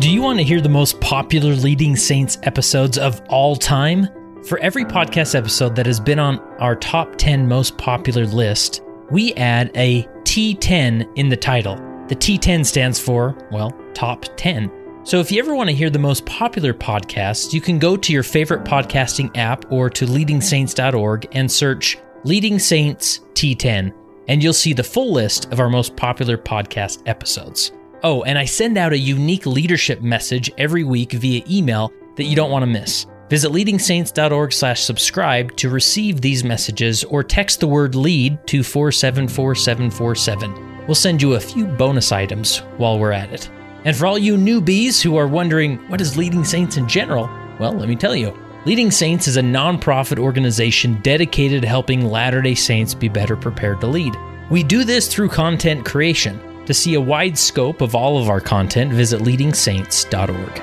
Do you want to hear the most popular Leading Saints episodes of all time? For every podcast episode that has been on our top 10 most popular list, we add a T10 in the title. The T10 stands for, well, top 10. So if you ever want to hear the most popular podcasts, you can go to your favorite podcasting app or to leadingsaints.org and search Leading Saints T10, and you'll see the full list of our most popular podcast episodes. Oh, and I send out a unique leadership message every week via email that you don't want to miss. Visit leadingsaints.org slash subscribe to receive these messages or text the word lead to 474747. We'll send you a few bonus items while we're at it. And for all you newbies who are wondering what is Leading Saints in general, well, let me tell you. Leading Saints is a nonprofit organization dedicated to helping Latter day Saints be better prepared to lead. We do this through content creation. To see a wide scope of all of our content, visit leadingsaints.org.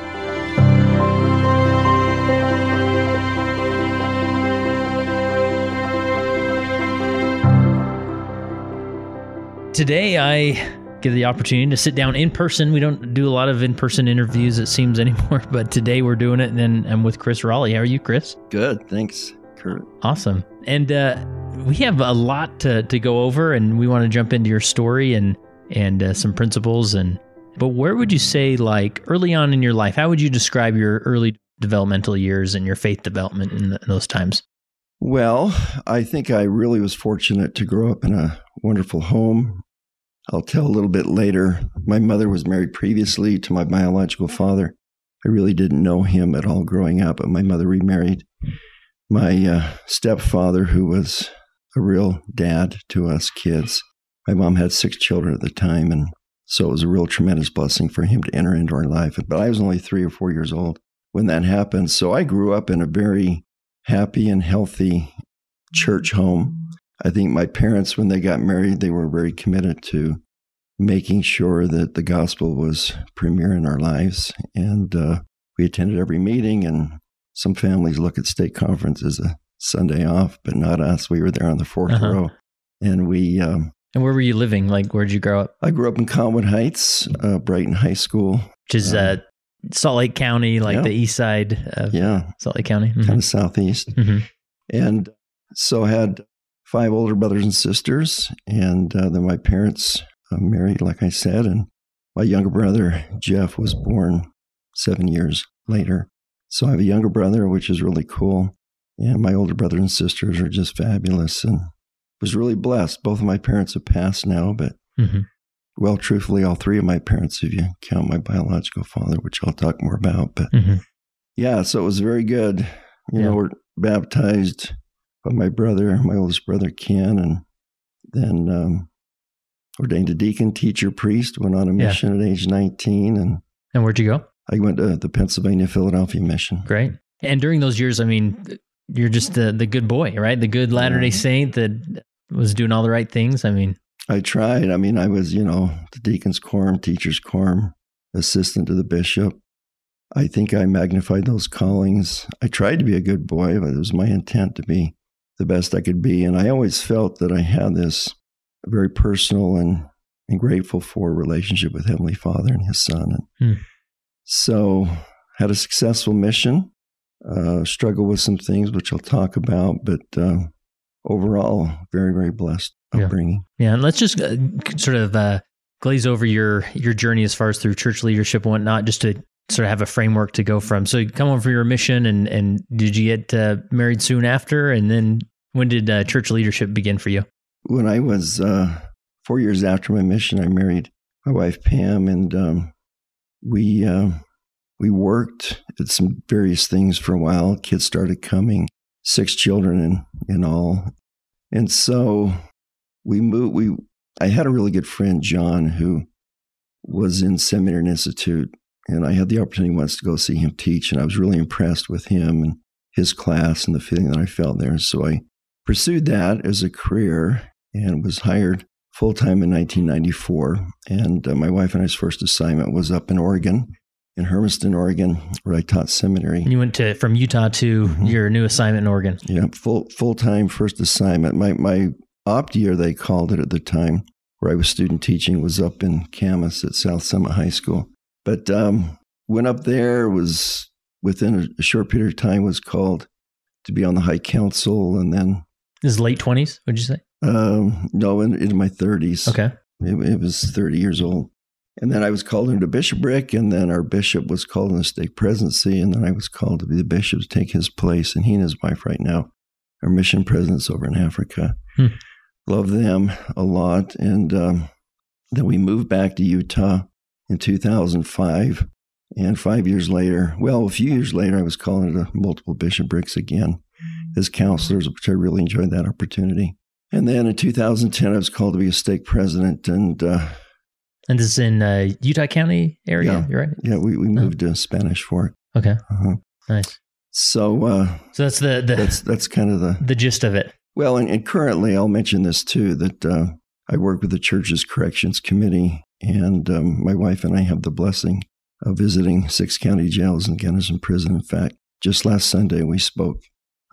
Today, I get the opportunity to sit down in person. We don't do a lot of in person interviews, it seems, anymore, but today we're doing it. And I'm with Chris Raleigh. How are you, Chris? Good. Thanks, Kurt. Awesome. And uh, we have a lot to, to go over, and we want to jump into your story and, and uh, some principles. And But where would you say, like early on in your life, how would you describe your early developmental years and your faith development in, the, in those times? Well, I think I really was fortunate to grow up in a wonderful home I'll tell a little bit later. My mother was married previously to my biological father. I really didn't know him at all growing up, but my mother remarried my uh, stepfather, who was a real dad to us kids. My mom had six children at the time, and so it was a real tremendous blessing for him to enter into our life. But I was only three or four years old when that happened. So I grew up in a very happy and healthy church home I think my parents, when they got married, they were very committed to making sure that the gospel was premier in our lives. And uh, we attended every meeting, and some families look at stake conference as a Sunday off, but not us. We were there on the 4th uh-huh. row. And we. Um, and where were you living? Like, where'd you grow up? I grew up in Cottonwood Heights, uh, Brighton High School. Which is uh, uh Salt Lake County, like yeah. the east side of yeah. Salt Lake County. Mm-hmm. Kind of southeast. Mm-hmm. And so had five older brothers and sisters, and uh, then my parents uh, married, like I said, and my younger brother Jeff was born seven years later. So I have a younger brother, which is really cool, and my older brothers and sisters are just fabulous, and was really blessed. Both of my parents have passed now, but mm-hmm. well, truthfully, all three of my parents, if you count my biological father, which I'll talk more about, but mm-hmm. yeah, so it was very good. You yeah. know, we're baptized by my brother, my oldest brother Ken, and then um, ordained a deacon, teacher, priest. Went on a mission yeah. at age nineteen, and and where'd you go? I went to the Pennsylvania Philadelphia mission. Great. And during those years, I mean, you're just the the good boy, right? The good Latter Day Saint that was doing all the right things. I mean, I tried. I mean, I was, you know, the deacon's quorum, teacher's quorum, assistant to the bishop. I think I magnified those callings. I tried to be a good boy, but it was my intent to be the best I could be. And I always felt that I had this very personal and, and grateful for relationship with Heavenly Father and His Son. And hmm. so had a successful mission, uh, struggled with some things which I'll talk about, but uh, overall, very, very blessed upbringing. Yeah. yeah. And let's just uh, sort of uh, glaze over your, your journey as far as through church leadership and whatnot, just to sort of have a framework to go from. So you come on for your mission, and and did you get uh, married soon after? And then when did uh, church leadership begin for you? When I was uh, four years after my mission, I married my wife Pam, and um, we um, we worked at some various things for a while. Kids started coming, six children in in all, and so we moved. We I had a really good friend John who was in seminary institute and I had the opportunity once to go see him teach, and I was really impressed with him and his class and the feeling that I felt there. So I pursued that as a career and was hired full time in 1994. And uh, my wife and I's first assignment was up in Oregon, in Hermiston, Oregon, where I taught seminary. And you went to from Utah to mm-hmm. your new assignment in Oregon. Yeah, full full time first assignment. My my opt year they called it at the time, where I was student teaching, was up in Kamas at South Summit High School. But um, went up there, was within a, short period of time, was called to be on the High Council, and then His late 20s, would you say? um, no, in, in my thirties. Okay. It, it was 30 years old. And then I was called into bishopric, and then our bishop was called in the stake presidency, and then I was called to be the bishop to take his place. And he and his wife right now are mission presidents over in Africa. Hmm. Love them a lot. And um, then we moved back to Utah in 2005. And five years later, well, a few years later, I was called into multiple bishoprics again as counselors, which I really enjoyed that opportunity. And then in 2010, I was called to be a stake president. And uh, And this is in uh, Utah County area, Yeah. you're right? yeah, we, we moved to Spanish Fork. Okay. Uh-huh. Nice. So uh, So that's the the, that's that's kind of the the gist of it. well, and, and currently I'll mention this too that uh, I work with the church's corrections committee, and um, my wife and I have the blessing of visiting six county jails and Gunnison Prison. In fact, just last Sunday we spoke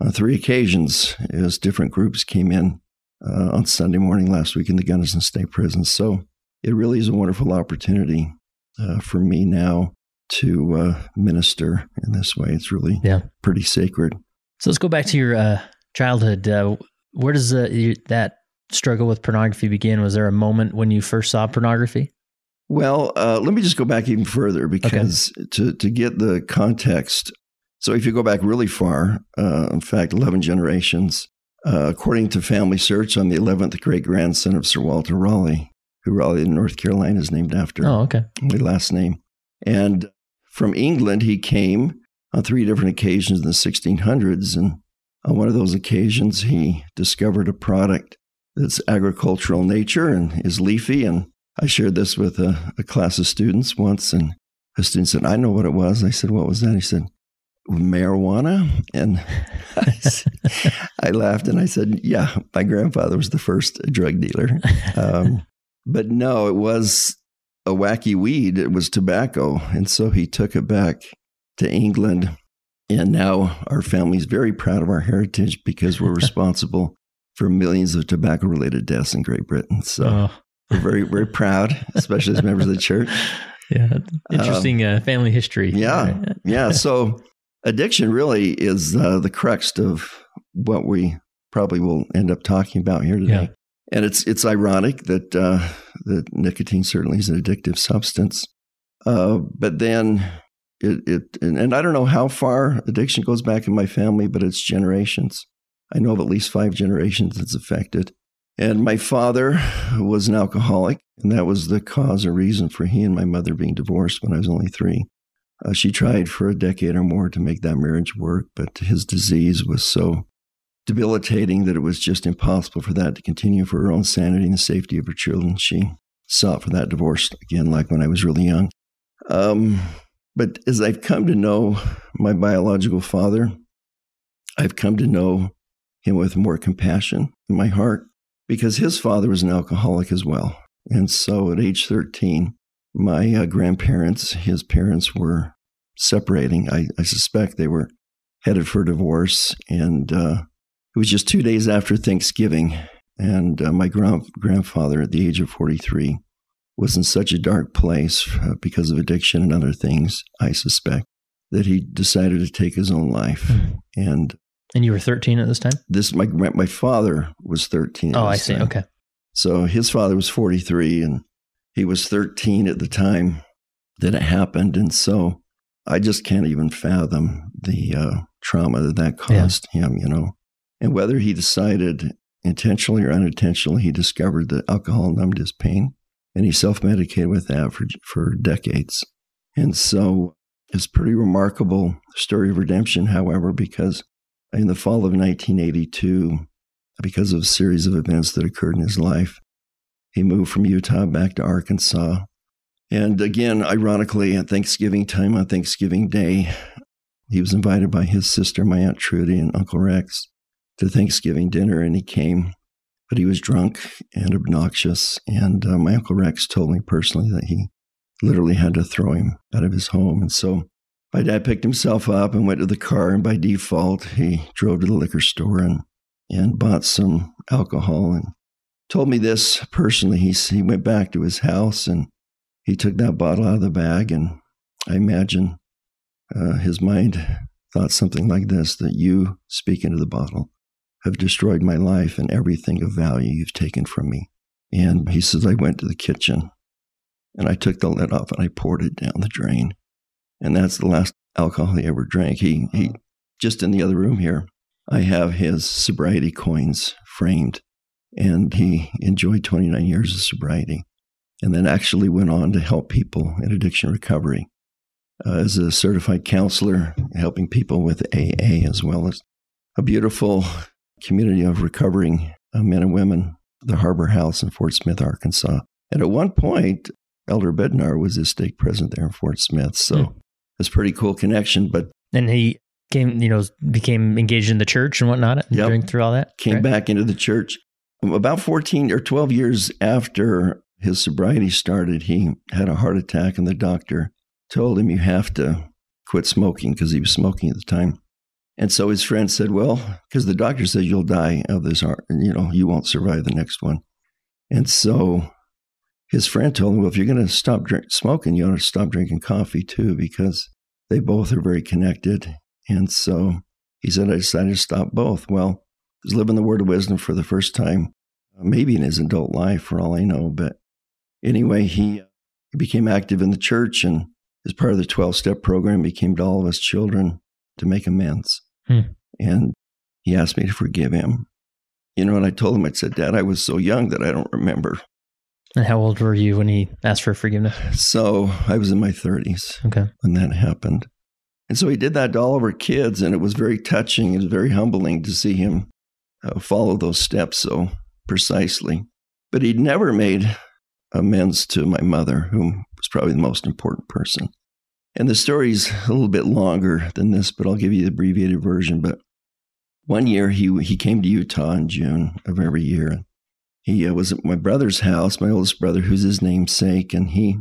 on three occasions as different groups came in uh, on Sunday morning last week in the Gunnison State Prison. So it really is a wonderful opportunity uh, for me now to uh, minister in this way. It's really Yeah. pretty sacred. So let's go back to your uh, childhood. Uh, where does uh, that struggle with pornography begin? Was there a moment when you first saw pornography? Well, uh, let me just go back even further because to, to get the context. So, if you go back really far, uh, in fact, 11 generations, uh, according to Family Search, I'm the 11th great grandson of Sir Walter Raleigh, who Raleigh in North Carolina is named after. Oh, okay. my last name. And from England, he came on three different occasions in the 1600s. And on one of those occasions, he discovered a product that's agricultural nature and is leafy. And I shared this with a, a class of students once, and a student said, I know what it was. I said, What was that? He said, Marijuana. And I laughed and I said, Yeah, my grandfather was the first drug dealer. Um, but no, it was a wacky weed. It was tobacco. And so he took it back to England. And now our family's very proud of our heritage because we're responsible for millions of tobacco related deaths in Great Britain. So Oh, we're very, very proud, especially as members of the church. yeah. Interesting uh, family history. Yeah. Yeah. So addiction really is uh, the crux of what we probably will end up talking about here today. And it's it's ironic that uh, that nicotine certainly is an addictive substance, uh, but then it, it and, and I don't know how far addiction goes back in my family, but it's generations. I know of at least five generations it's affected. And my father was an alcoholic, and that was the cause or reason for he and my mother being divorced when I was only three. Uh, she tried for a decade or more to make that marriage work, but his disease was so debilitating that it was just impossible for that to continue for her own sanity and the safety of her children. She sought for that divorce again, like when I was really young. Um, but as I've come to know my biological father, I've come to know him with more compassion in my heart because his father was an alcoholic as well. And so at age 13, my uh, grandparents, his parents were separating. I, I suspect they were headed for divorce. And uh, it was just two days after Thanksgiving. And uh, my grand- grandfather, at the age of 43, was in such a dark place uh, because of addiction and other things, I suspect, that he decided to take his own life. Mhm. And And you were 13 at this time? this, my, my father was 13. at Oh, I see. time. Okay. So his father was 43 and he was 13 at the time that it happened. And so I just can't even fathom the uh, trauma that that Yeah. caused him, you know. And whether he decided intentionally or unintentionally, he discovered that alcohol numbed his pain and he self medicated with that for, for decades. And so it's a pretty remarkable story of redemption, however, because in the fall of 1982, because of a series of events that occurred in his life. He moved from Utah back to Arkansas. And again, ironically, at Thanksgiving time, on Thanksgiving Day, he was invited by his sister, my Aunt Trudy, and Uncle Rex to Thanksgiving dinner, and he came. But he was drunk and obnoxious. And uh, my Uncle Rex told me personally that he literally had to throw him out of his home. And so my dad picked himself up and went to the car, and by default, he drove to the liquor store and and bought some alcohol and told me this personally. He, he went back to his house and he took that bottle out of the bag and I imagine uh, his mind thought something like this that you, speak into the bottle, have destroyed my life and everything of value you've taken from me. And he says, I went to the kitchen and I took the lid off and I poured it down the drain. And that's the last alcohol he ever drank. He, he just in the other room here, I have his sobriety coins framed. And he enjoyed 29 years of sobriety and then actually went on to help people in addiction recovery uh, as a certified counselor, helping people with AA as well as a beautiful community of recovering uh, men and women, the Harbor House in Fort Smith, Arkansas. And at one point, Elder Bednar was his stake president there in Fort Smith. So mm. it's a pretty cool connection. But and he came, you know, became engaged in the church and whatnot yep. during through all that. Came right? back into the church about 14 or 12 years after his sobriety started. He had a heart attack, and the doctor told him, "You have to quit smoking," because he was smoking at the time. And so his friend said, Well, because the doctor says you'll die of this heart, you know, you won't survive the next one. And so his friend told him, Well, if you're going to stop drink, smoking, you ought to stop drinking coffee too, because they both are very connected. And so he said, I decided to stop both. Well, he's living the word of wisdom for the first time, maybe in his adult life, for all I know. But anyway, he, uh, he became active in the church and as part of the 12 step program, he became to all of us children to make amends. Hmm. And he asked me to forgive him. You know, and I told him, I said, Dad, I was so young that I don't remember. And how old were you when he asked for forgiveness? So I was in my 30s okay. when that happened. And so he did that to all of our kids, and it was very touching. It was very humbling to see him uh, follow those steps so precisely. But he'd never made amends to my mother, whom was probably the most important person. And the story's a little bit longer than this, but I'll give you the abbreviated version. But one year he he came to Utah in June of every year. He uh, was at my brother's house, my oldest brother, who's his namesake, and he,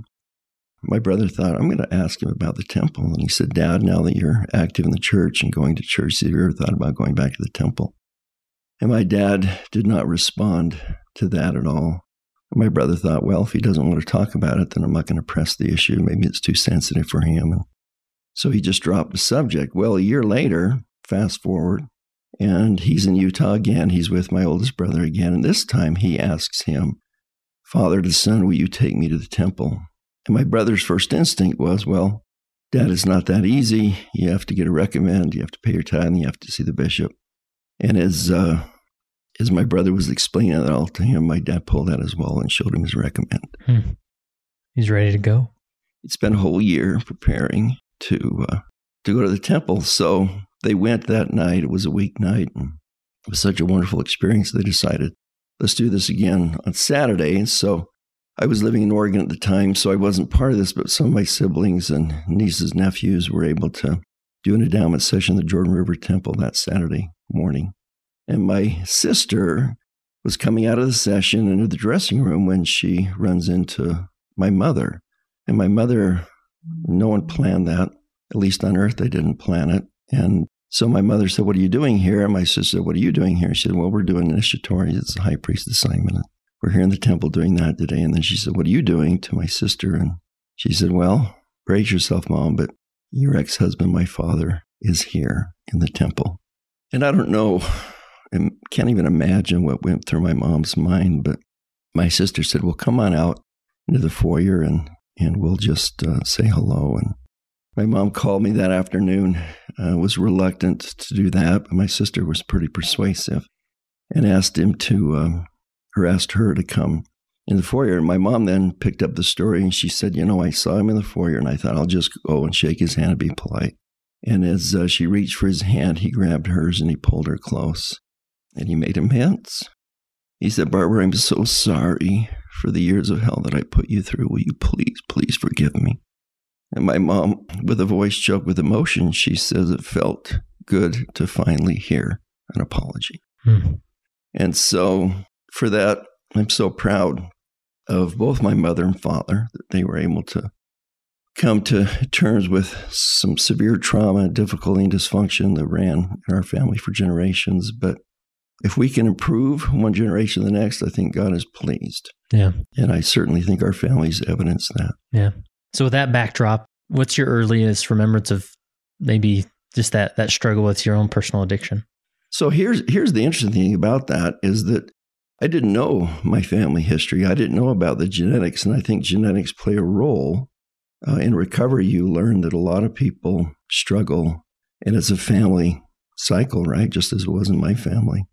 my brother thought, I'm going to ask him about the temple. And he said, Dad, now that you're active in the church and going to church, have you ever thought about going back to the temple? And my dad did not respond to that at all. My brother thought, well, if he doesn't want to talk about it, then I'm not going to press the issue. Maybe it's too sensitive for him. And so he just dropped the subject. Well, a year later, fast forward, and he's in Utah again. He's with my oldest brother again. And this time he asks him, Father to son, will you take me to the temple? And my brother's first instinct was, well, Dad, it's not that easy. You have to get a recommend. You have to pay your tithe and you have to see the bishop. And as uh, as my brother was explaining it all to him, my dad pulled out his wallet and showed him his recommend. Hmm. He's ready to go. He'd spent a whole year preparing to uh, to go to the temple. So they went that night. It was a weeknight, and it was such a wonderful experience. They decided, let's do this again on Saturday. And so I was living in Oregon at the time, so I wasn't part of this, but some of my siblings and nieces, nephews were able to do an endowment session at the Jordan River Temple that Saturday morning. And my sister was coming out of the session into the dressing room when she runs into my mother. And my mother, no one planned that. At least on earth, they didn't plan it. And so my mother said, What are you doing here? And my sister said, What are you doing here? She said, Well, we're doing initiatory. It's a high priest assignment. We're here in the temple doing that today. And then she said, What are you doing to my sister? And she said, Well, brace yourself, mom, but your ex husband, my father, is here in the temple. And I don't know can't even imagine what went through my mom's mind. But my sister said, Well, come on out into the foyer and, and we'll just uh, say hello. And my mom called me that afternoon, uh, was reluctant to do that, but my sister was pretty persuasive and asked him to, um, or asked her to come in the foyer. And my mom then picked up the story and she said, You know, I saw him in the foyer and I thought I'll just go and shake his hand and be polite. And as uh, she reached for his hand, he grabbed hers and he pulled her close and he made him amends. He said, Barbara, I'm so sorry for the years of hell that I put you through. Will you please, please forgive me? And my mom, with a voice choked with emotion, she says it felt good to finally hear an apology. Hmm. And so, for that, I'm so proud of both my mother and father that they were able to come to terms with some severe trauma, difficulty, and dysfunction that ran in our family for generations, but if we can improve one generation to the next, I think God is pleased. Yeah. And I certainly think our families evidence that. Yeah. So with that backdrop, What's your earliest remembrance of maybe just that that struggle with your own personal addiction? So here's here's the interesting thing about that is that I didn't know my family history. I didn't know about the genetics, and I think genetics play a role uh, in recovery. You learn that a lot of people struggle, and it's a family cycle, right? Just as it was in my family.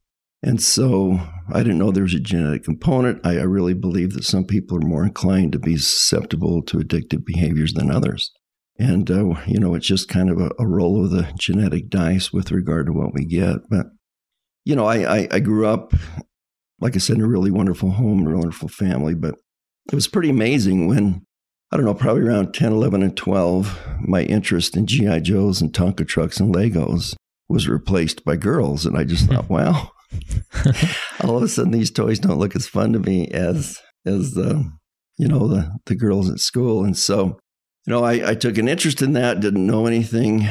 And so I didn't know there was a genetic component. I, I really believe that some people are more inclined to be susceptible to addictive behaviors than others. And, uh, you know, it's just kind of a, a, roll of the genetic dice with regard to what we get. But, you know, I, I, I grew up, like I said, in a really wonderful home, a wonderful family. But it was pretty amazing when, I don't know, probably around 10, 11, and 12, my interest in G.I. Joes and Tonka trucks and Legos was replaced by girls. And I just thought, wow, all of a sudden these toys don't look as fun to me as, as the, you know, the, the girls at school. And so, you know, I, I took an interest in that, didn't know anything.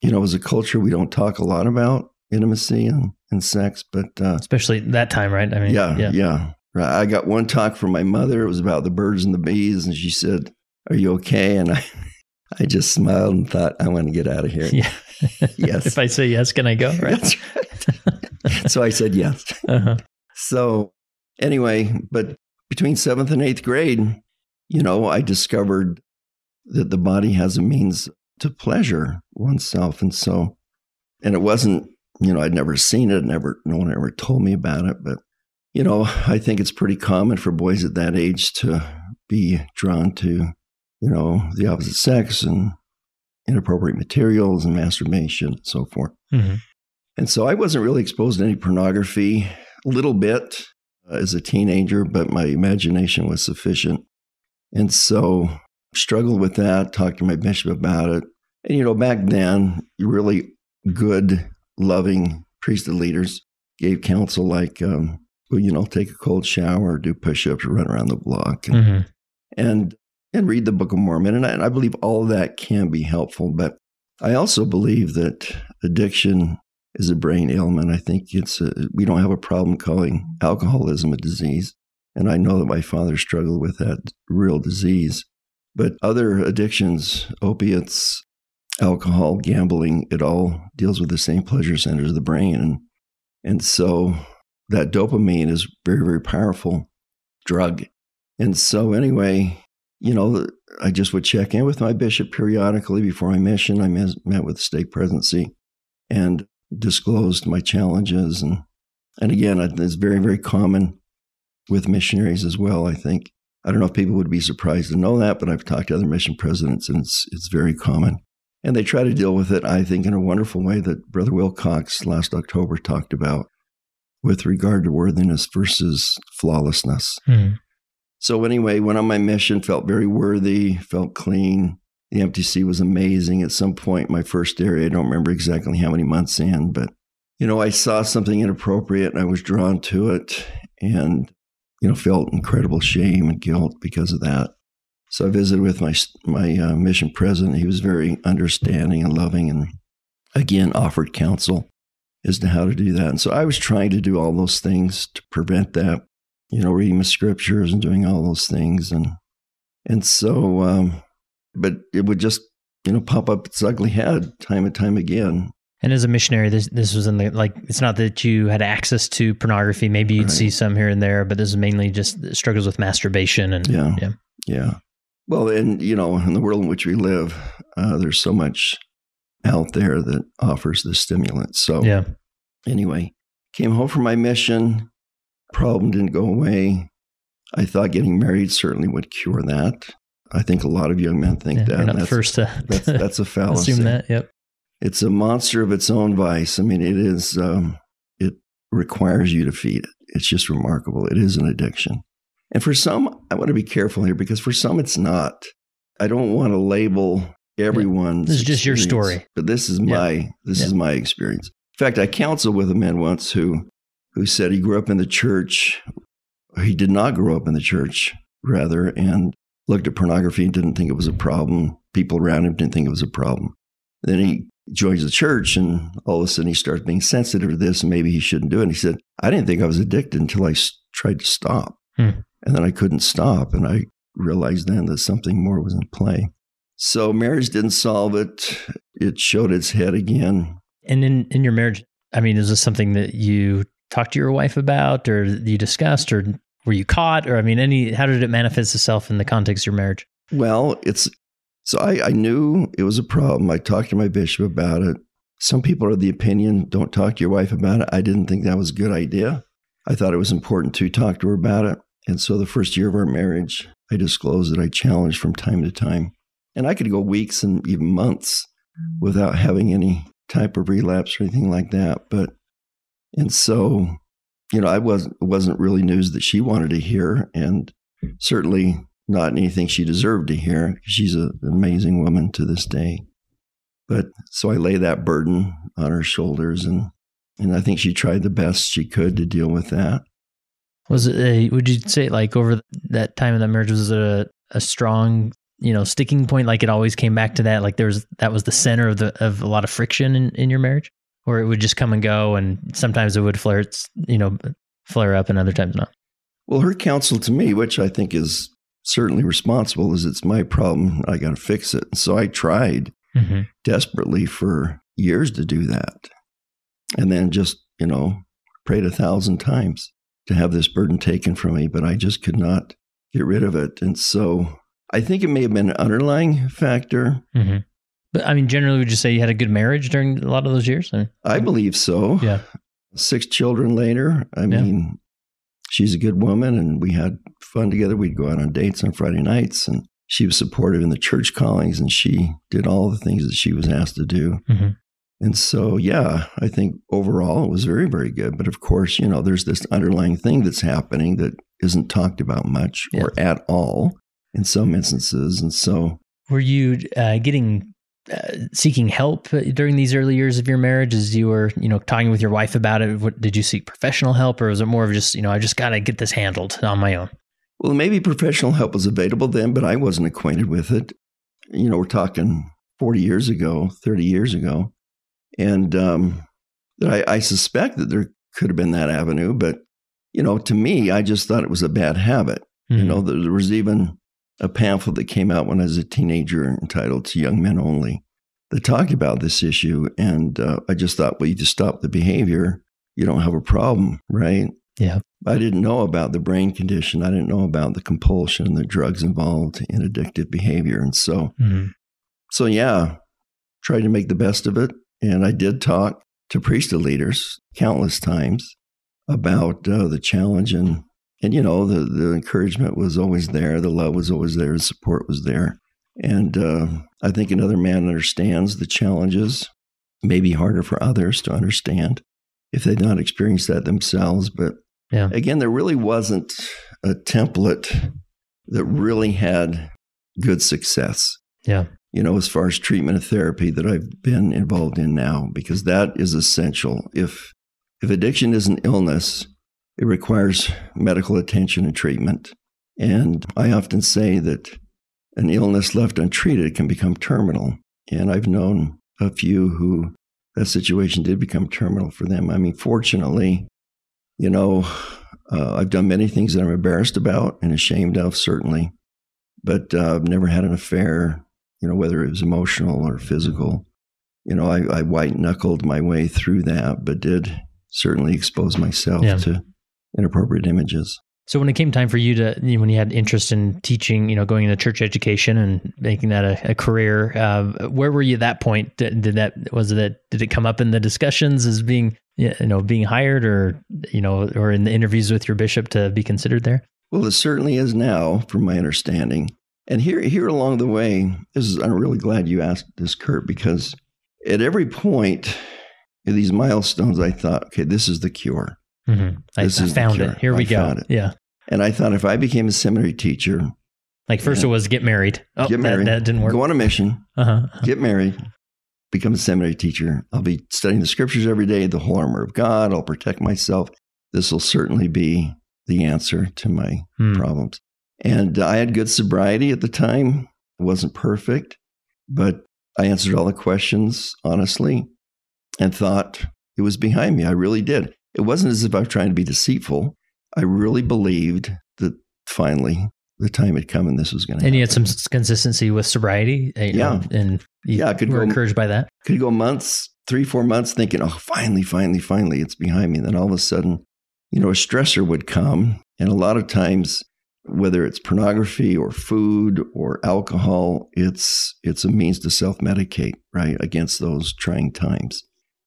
You know, as a culture, we don't talk a lot about intimacy and, and sex, but uh, especially that time, right? I mean, yeah, yeah, yeah. I got one talk from my mother. It was about the birds and the bees, and she said, "Are you okay?" And I, I just smiled and thought, "I want to get out of here." Yeah. yes. if I say yes, can I go? Right. That's right. so I said yes. Uh-huh. So anyway, but between seventh and eighth grade, you know, I discovered that the body has a means to pleasure oneself. And so, and it wasn't, you know, I'd never seen it, never, no one ever told me about it. But, you know, I think it's pretty common for boys at that age to be drawn to, you know, the opposite sex and inappropriate materials and masturbation and so forth. Mm-hmm. And so I wasn't really exposed to any pornography, a little bit uh, as a teenager, but my imagination was sufficient. And so struggled with that, talked to my bishop about it. And, you know, back then, really good, loving priesthood leaders gave counsel like, um, well, you know, take a cold shower, do push ups, run around the block, and, mm-hmm. and, and read the Book of Mormon. And I, and I believe all of that can be helpful. But I also believe that addiction is a brain ailment. I think it's a, we don't have a problem calling alcoholism a disease. And I know that my father struggled with that real disease. But other addictions, opiates, alcohol, gambling, it all deals with the same pleasure centers of the brain. And, and so that dopamine is very, very powerful drug. And so, anyway, you know, I just would check in with my bishop periodically before my mission. I met with the stake presidency and disclosed my challenges. And, and again, it's very, very common with missionaries as well, I think. I don't know if people would be surprised to know that, but I've talked to other mission presidents and it's, it's very common. And they try to deal with it, I think, in a wonderful way that Brother Wilcox last October talked about with regard to worthiness versus flawlessness. Mm. So, anyway, went on my mission, felt very worthy, felt clean. The MTC was amazing. At some point, my first area, I don't remember exactly how many months in, but, you know, I saw something inappropriate and I was drawn to it. And you know, felt incredible shame and guilt because of that. So I visited with my my uh, mission president. He was very understanding and loving, and again offered counsel as to how to do that. And so I was trying to do all those things to prevent that. You know, reading the scriptures and doing all those things, and and so, um, but it would just you know pop up its ugly head time and time again. And as a missionary, this this was in the like it's not that you had access to pornography. Maybe you'd right. see some here and there, but this is mainly just struggles with masturbation and yeah, yeah, yeah. Well, and you know, in the world in which we live, uh, there's so much out there that offers the stimulant. So yeah. Anyway, came home from my mission. Problem didn't go away. I thought getting married certainly would cure that. I think a lot of young men think yeah, that. You're not that's, first to that's, that's a fallacy. Assume that. Yep it's a monster of its own vice. I mean, it is, um, it requires you to feed it. It's just remarkable. It is an addiction. And for some, I want to be careful here because for some, it's not. I don't want to label everyone's. This is just your story. But this is my, yeah. this yeah. is my experience. In fact, I counseled with a man once who, who said he grew up in the church. He did not grow up in the church, rather, and looked at pornography and didn't think it was a problem. People around him didn't think it was a problem. Then he joins the church and all of a sudden he starts being sensitive to this and maybe he shouldn't do it. And he said, I didn't think I was addicted until I tried to stop. Hmm. And then I couldn't stop. And I realized then that something more was in play. So marriage didn't solve it. It showed its head again. And in, in your marriage, I mean, is this something that you talked to your wife about or you discussed or were you caught or I mean any how did it manifest itself in the context of your marriage? Well, it's so I, I knew it was a problem. I talked to my bishop about it. Some people are the opinion, don't talk to your wife about it. I didn't think that was a good idea. I thought it was important to talk to her about it. And so the first year of our marriage, I disclosed that I challenged from time to time. And I could go weeks and even months without having any type of relapse or anything like that. But, and so, you know, I wasn't, wasn't really news that she wanted to hear. And certainly not anything she deserved to hear. She's an amazing woman to this day. But so I lay that burden on her shoulders, and and I think she tried the best she could to deal with that. Was it? A, would you say like over that time of that marriage was it a, a strong you know sticking point? Like it always came back to that. Like there was that was the center of the of a lot of friction in in your marriage, or it would just come and go, and sometimes it would flare you know flare up, and other times not. Well, her counsel to me, which I think is certainly responsible is it's my problem. I got to fix it. So I tried mm-hmm. desperately for years to do that. And then just, you know, prayed a thousand times to have this burden taken from me, but I just could not get rid of it. And so I think it may have been an underlying factor. Mm-hmm. But I mean, generally, would you say you had a good marriage during a lot of those years? I, mean, I believe so. Yeah. Six children later. I yeah. mean, she's a good woman and we had fun together. We'd go out on dates on Friday nights and she was supportive in the church callings and she did all the things that she was asked to do. Mm-hmm. And so, yeah, I think overall it was very, very good. But of course, you know, there's this underlying thing that's happening that isn't talked about much or at all in some instances. And so, were you uh, getting uh, seeking help during these early years of your marriage as you were you know talking with your wife about it? What, did you seek professional help or was it more of just you know i just got to get this handled on my own? Well maybe professional help was available then but i wasn't acquainted with it. You know we're talking 40 years ago 30 years ago. And um, I, I suspect that there could have been that avenue but you know to me i just thought it was a bad habit. Mm-hmm. you know there was even a pamphlet that came out when I was a teenager entitled To Young Men Only that talked about this issue. And uh, I just thought, well, you just stop the behavior, you don't have a problem, right? Yeah. I didn't know about the brain condition. I didn't know about the compulsion, the drugs involved in addictive behavior. And so, mm-hmm. so yeah, tried to make the best of it. And I did talk to priesthood leaders countless times about uh, the challenge and and you know the the encouragement was always there the love was always there the support was there. And uh, i think another man understands the challenges. Maybe harder for others to understand if they've not experienced that themselves but yeah. again there really wasn't a template that really had good success. Yeah. You know as far as treatment and therapy that i've been involved in now because that is essential. If if addiction is an illness it requires medical attention and treatment. And I often say that an illness left untreated can become terminal. And I've known a few who that situation did become terminal for them. I mean, fortunately, you know, uh, I've done many things that I'm embarrassed about and ashamed of, certainly, but uh, I've never had an affair, you know, whether it was emotional or physical. You know, I, I white knuckled my way through that, but did certainly expose myself yeah. to inappropriate images. So when it came time for you to, you know, when you had interest in teaching, you know, going into church education and making that a, a career, uh, where were you at that point? Did, did, that was that Did it come up in the discussions as being, you know, being hired, or you know, or in the interviews with your bishop to be considered there? Well, it certainly is now, from my understanding. And here, here along the way, this is I'm really glad you asked this, Kurt, because at every point in these milestones, I thought, okay, this is the cure. Mm-hmm. I, I found it. Here we I go. Yeah. And I thought if I became a seminary teacher, like first it was get married. Oh, get married. That, that, didn't work. Go on a mission. Uh-huh. Get married. Become a seminary teacher. I'll be studying the scriptures every day, the whole armor of God. I'll protect myself. This will certainly be the answer to my hmm. problems. And I had good sobriety at the time. It wasn't perfect, but I answered all the questions honestly and thought it was behind me. I really did. It wasn't as if I was trying to be deceitful. I really believed that finally the time had come and this was going to And happen. you had some consistency with sobriety. uh, you Yeah. know, and you Yeah, I could were go- encouraged by that. Could go months, three, four months, thinking, oh, finally, finally, finally, it's behind me. And then all of a sudden, you know, a stressor would come. And a lot of times, whether it's pornography or food or alcohol, it's it's a means to self-medicate, right, against those trying times.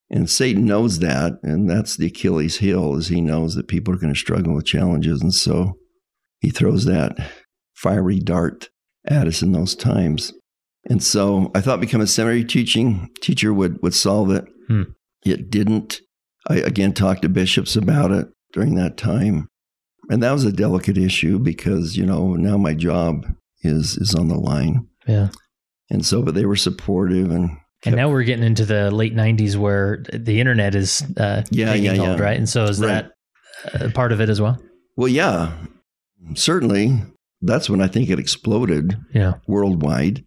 And Satan knows that, and that's the Achilles heel, is he knows that people are going to struggle with challenges. And so he throws that fiery dart at us in those times. And so I thought become a seminary teaching teacher would, would solve it. Hmm. It didn't. I again talked to bishops about it during that time. And that was a delicate issue because, you know, now my job is is on the line. Yeah. And so but they were supportive and And now we're getting into the late '90s where the internet is uh, Yeah, yeah, yeah. right? And so is Right. that part of it as well? well, yeah, certainly that's when I think it exploded Yeah. worldwide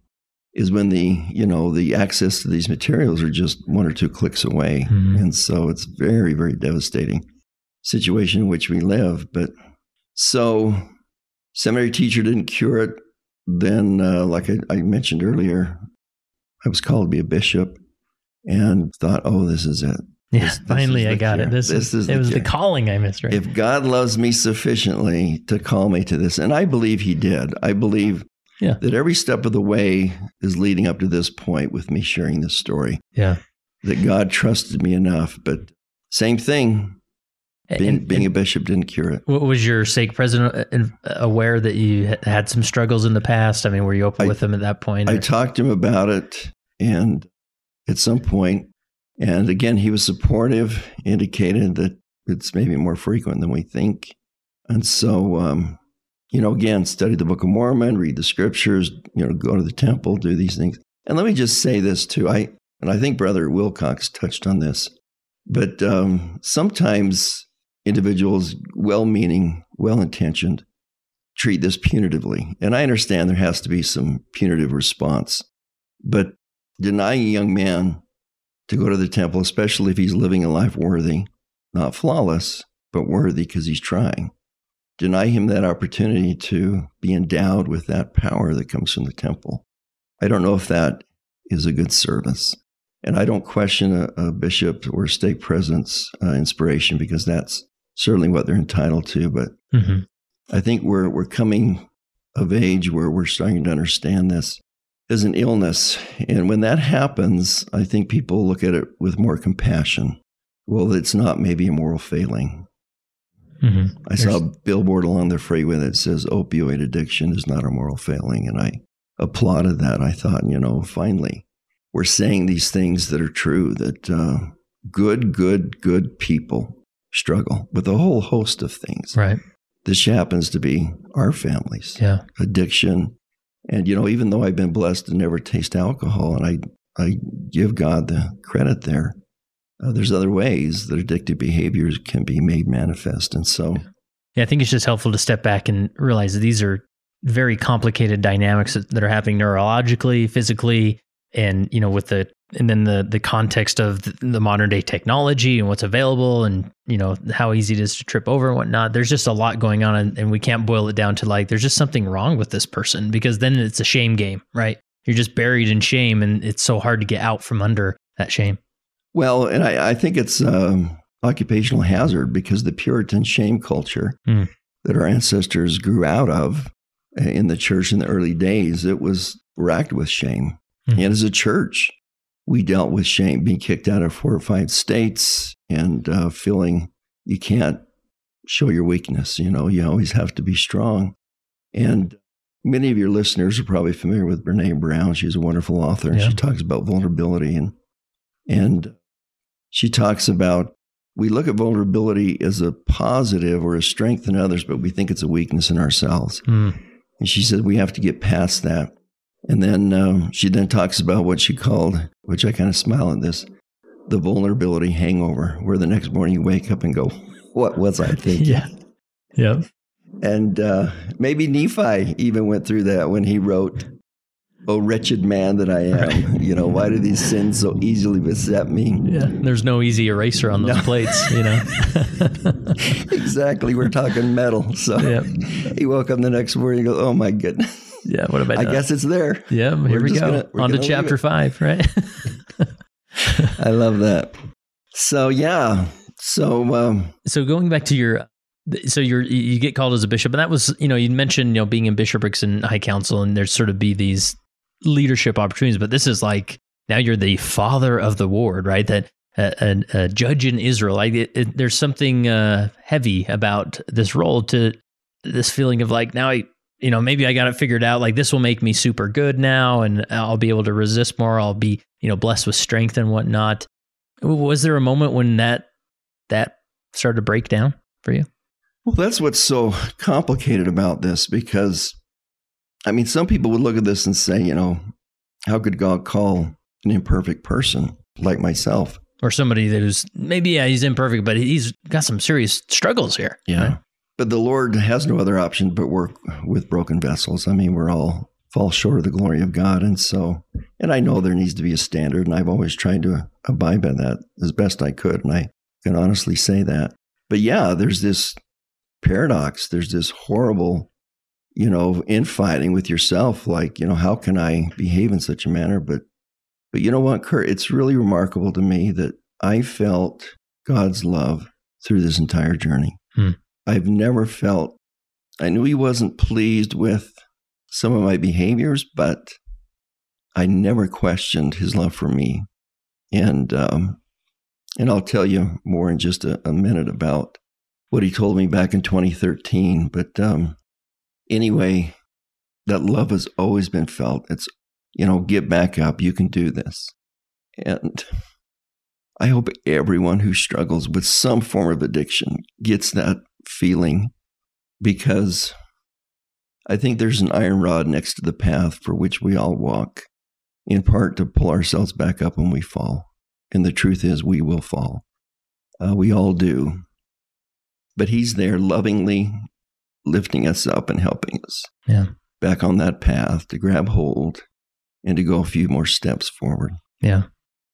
is when the you know the access to these materials are just one or two clicks away Mhm. and so it's very very devastating situation in which we live but so seminary teacher didn't cure it then uh, like I, I mentioned earlier i was called to be a bishop and thought oh this is it Yeah. This- this finally, is I got cure. it. This, This is it the was the calling I missed, right? if god loves me sufficiently to call me to this and i believe he did i believe Yeah. that every step of the way is leading up to this point with me sharing this story yeah. that god trusted me enough but same thing being, And- being a bishop didn't cure it what was your stake president uh, aware that you had some struggles in the past? I mean, were you open I- with him at that point? i talked to him about it and at some point and again he was supportive indicated that it's maybe more frequent than we think and so um, you know again study the book of mormon read the scriptures you know go to the temple do these things and let me just say this too i and i think brother wilcox touched on this but um, sometimes individuals well-meaning well-intentioned treat this punitively and i understand there has to be some punitive response but denying a young man to go to the temple especially if he's living a life worthy not flawless but worthy because he's trying deny him that opportunity to be endowed with that power that comes from the temple. I don't know if that is a good service. And I don't question a, a bishop or stake president's uh, inspiration because that's certainly what they're entitled to. But Mhm. I think we're, we're coming of age where we're starting to understand this as an illness. And when that happens, I think people look at it with more compassion. Well, it's not maybe a moral failing. Mhm. I saw a billboard along the freeway that says opioid addiction is not a moral failing. And I applauded that. I thought, you know, finally, we're saying these things that are true that uh, good, good, good people struggle with a whole host of things. Right. This happens to be our families, Yeah. addiction. And, you know, even though I've been blessed to never taste alcohol, and I, I give God the credit there, uh, there's other ways that addictive behaviors can be made manifest. And so, Yeah, I think it's just helpful to step back and realize that these are very complicated dynamics that, that are happening neurologically, physically, and you know, with the and then the the context of the, modern day technology and what's available, and you know how easy it is to trip over and whatnot. There's just a lot going on, and, and we can't boil it down to like there's just something wrong with this person because then it's a shame game, right? You're just buried in shame, and it's so hard to get out from under that shame. Well, and I, I think it's um, occupational hazard because the Puritan shame culture Hmm. that our ancestors grew out of uh, in the church in the early days, it was racked with shame. Hmm. And as a church, we dealt with shame, being kicked out of four or five states and uh, feeling you can't show your weakness. You know, you always have to be strong. And many of your listeners are probably familiar with Brene Brown. She's a wonderful author, and Yeah. she talks about vulnerability and and she talks about we look at vulnerability as a positive or a strength in others, but we think it's a weakness in ourselves. Hmm. And she said we have to get past that. And then um, she then talks about what she called, which I kind of smile at this, the vulnerability hangover, where the next morning you wake up and go, "What was I thinking?" Yeah. Yeah. And uh, maybe Nephi even went through that when he wrote oh wretched man that I am. You know, why do these sins so easily beset me? Yeah, there's no easy eraser on those no. plates. You know. exactly. We're talking metal. So yep. he woke up the next morning. and goes, "Oh my goodness." Yeah. What about? I guess it's there. Yeah. Here we go. Gonna, on to chapter five. Right. I love that. So yeah. So um, so going back to your so you're you get called as a bishop, and that was you know you mentioned you know being in bishoprics and high council, and there's sort of be these leadership opportunities, but this is like now you're the father of the ward, right? That a, a, a judge in Israel, like it, it, there's something uh, heavy about this role to this feeling of like now I you know maybe I got it figured out. Like this will make me super good now, and I'll be able to resist more. I'll be you know blessed with strength and whatnot. Was there a moment when that that started to break down for you? Well, that's what's so complicated about this because, I mean, some people would look at this and say, you know, how could God call an imperfect person like myself? Or somebody that is maybe, yeah, he's imperfect, but he's got some serious struggles here. Yeah. Right? But the Lord has no other option but work with broken vessels. I mean, we're all fall short of the glory of God. And so, and I know there needs to be a standard, and I've always tried to abide by that as best I could. And I can honestly say that. But yeah, there's this paradox. There's this horrible, you know, infighting with yourself. Like, you know, how can I behave in such a manner? But, but you know what, Kurt? It's really remarkable to me that I felt God's love through this entire journey. I've never felt, I knew He wasn't pleased with some of my behaviors, but I never questioned His love for me. And, um, and I'll tell you more in just a, a minute about what he told me back in 2013. But um, anyway, that love has always been felt. It's, you know, get back up. You can do this. And I hope everyone who struggles with some form of addiction gets that feeling because I think there's an iron rod next to the path for which we all walk, in part to pull ourselves back up when we fall. And the truth is, we will fall. Uh, we all do but he's there lovingly lifting us up and helping us yeah. back on that path to grab hold and to go a few more steps forward. Yeah.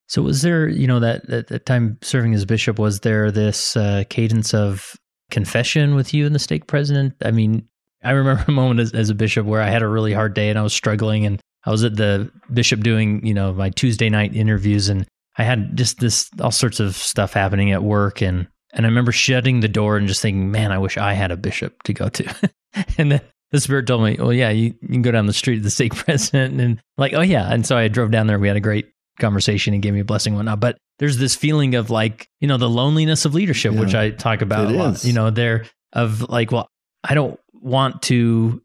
So was there, you know, that at that time serving as bishop, was there this uh, cadence of confession with you and the stake president? I mean, I remember a moment as, as a bishop where I had a really hard day and I was struggling and I was at the bishop doing, you know, my Tuesday night interviews and I had just this all sorts of stuff happening at work and and I remember shutting the door and just thinking, man, I wish I had a bishop to go to. and then the spirit told me, well, yeah, you, you can go down the street to the stake president. And like, oh, yeah. And so I drove down there. We had a great conversation and gave me a blessing and whatnot. But there's this feeling of like, you know, the loneliness of leadership, yeah, which I talk about a lot, is. you know, there of like, well, I don't want to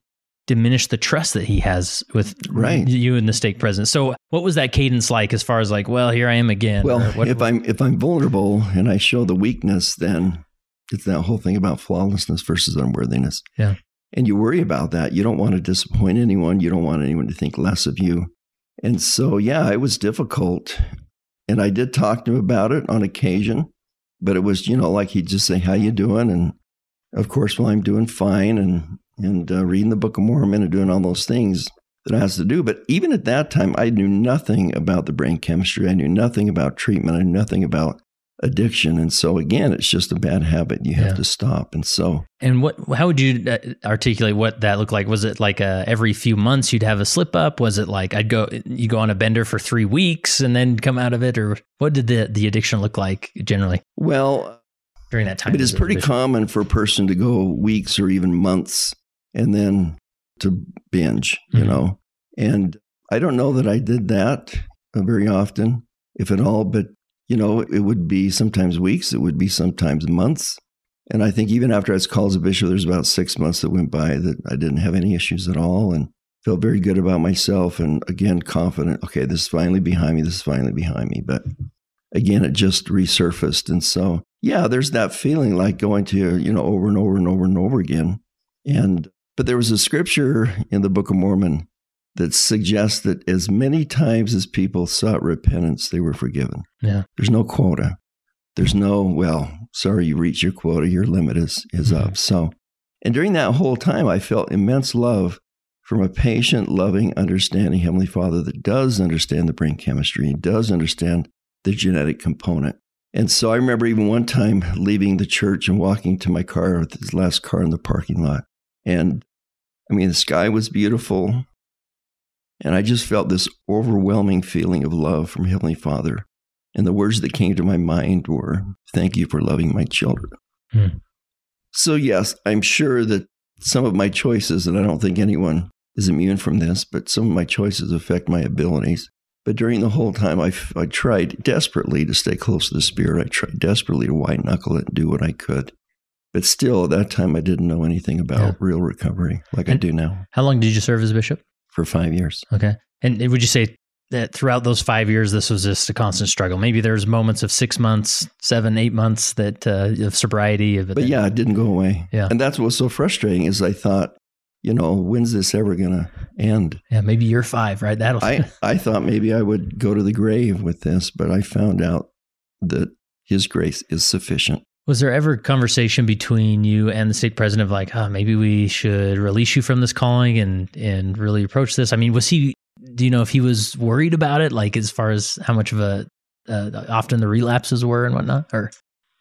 diminish the trust that he has with right. you and the stake president. So what was that cadence like as far as like, well, here I am again? Well, what, if I'm if I'm vulnerable and I show the weakness, then it's that whole thing about flawlessness versus unworthiness. Yeah. And you worry about that. You don't want to disappoint anyone. You don't want anyone to think less of you. And so, yeah, it was difficult. And I did talk to him about it on occasion, but it was, you know, like he'd just say, How you doing? And of course, well, I'm doing fine. And and uh, reading the Book of Mormon and doing all those things that I has to do. But even at that time, I knew nothing about the brain chemistry. I knew nothing about treatment. I knew nothing about addiction. And so again, it's just a bad habit. You have yeah. to stop. And so, and what? How would you uh, articulate what that looked like? Was it like a, every few months you'd have a slip up? Was it like I'd go you go on a bender for three weeks and then come out of it, or what did the the addiction look like generally? Well. During that time, it is pretty common for a person to go weeks or even months and then to binge, you mm-hmm. know. And I don't know that I did that uh, very often, if at all, but you know, it would be sometimes weeks, it would be sometimes months. And I think even after I was called as a bishop, there's about six months that went by that I didn't have any issues at all and felt very good about myself and again confident, okay, this is finally behind me, this is finally behind me. But again, it just resurfaced. And so, yeah, there's that feeling like going to, you know, over and over and over and over again. And but there was a scripture in the Book of Mormon that suggests that as many times as people sought repentance, they were forgiven. Yeah. There's no quota. There's no, well, sorry, you reached your quota, your limit is, is mm-hmm. up. So, and during that whole time, I felt immense love from a patient, loving, understanding Heavenly Father that does understand the brain chemistry and does understand the genetic component. And so I remember even one time leaving the church and walking to my car with his last car in the parking lot. And I mean, the sky was beautiful. And I just felt this overwhelming feeling of love from Heavenly Father. And the words that came to my mind were, Thank you for loving my children. Hmm. So, yes, I'm sure that some of my choices, and I don't think anyone is immune from this, but some of my choices affect my abilities. But during the whole time, I, I tried desperately to stay close to the Spirit. I tried desperately to white knuckle it and do what I could. But still, at that time, I didn't know anything about yeah. real recovery like and I do now. How long did you serve as bishop? For five years. Okay. And would you say that throughout those five years, this was just a constant struggle? Maybe there's moments of six months, seven, eight months that uh, of sobriety. Of but yeah, it didn't go away. Yeah. And that's what was so frustrating is I thought, you know, when's this ever going to end? Yeah, maybe year five, right? That'll. I, I thought maybe I would go to the grave with this, but I found out that His grace is sufficient. Was there ever conversation between you and the stake president of like, oh, maybe we should release you from this calling and and really approach this? I mean, was he? Do you know if he was worried about it, like as far as how much of a uh, often the relapses were and whatnot? Or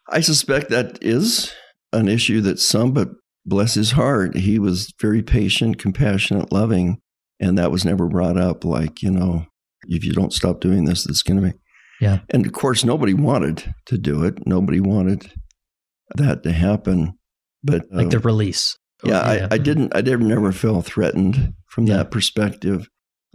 I suspect that is an issue that some, but bless his heart, he was very patient, compassionate, loving. And that was never brought up like, you know, if you don't stop doing this, it's going to be. Yeah. And of course, nobody wanted to do it. Nobody wanted that to happen. But like uh, the release. Yeah, yeah. I, I, didn't, I never, never felt threatened from yeah. that perspective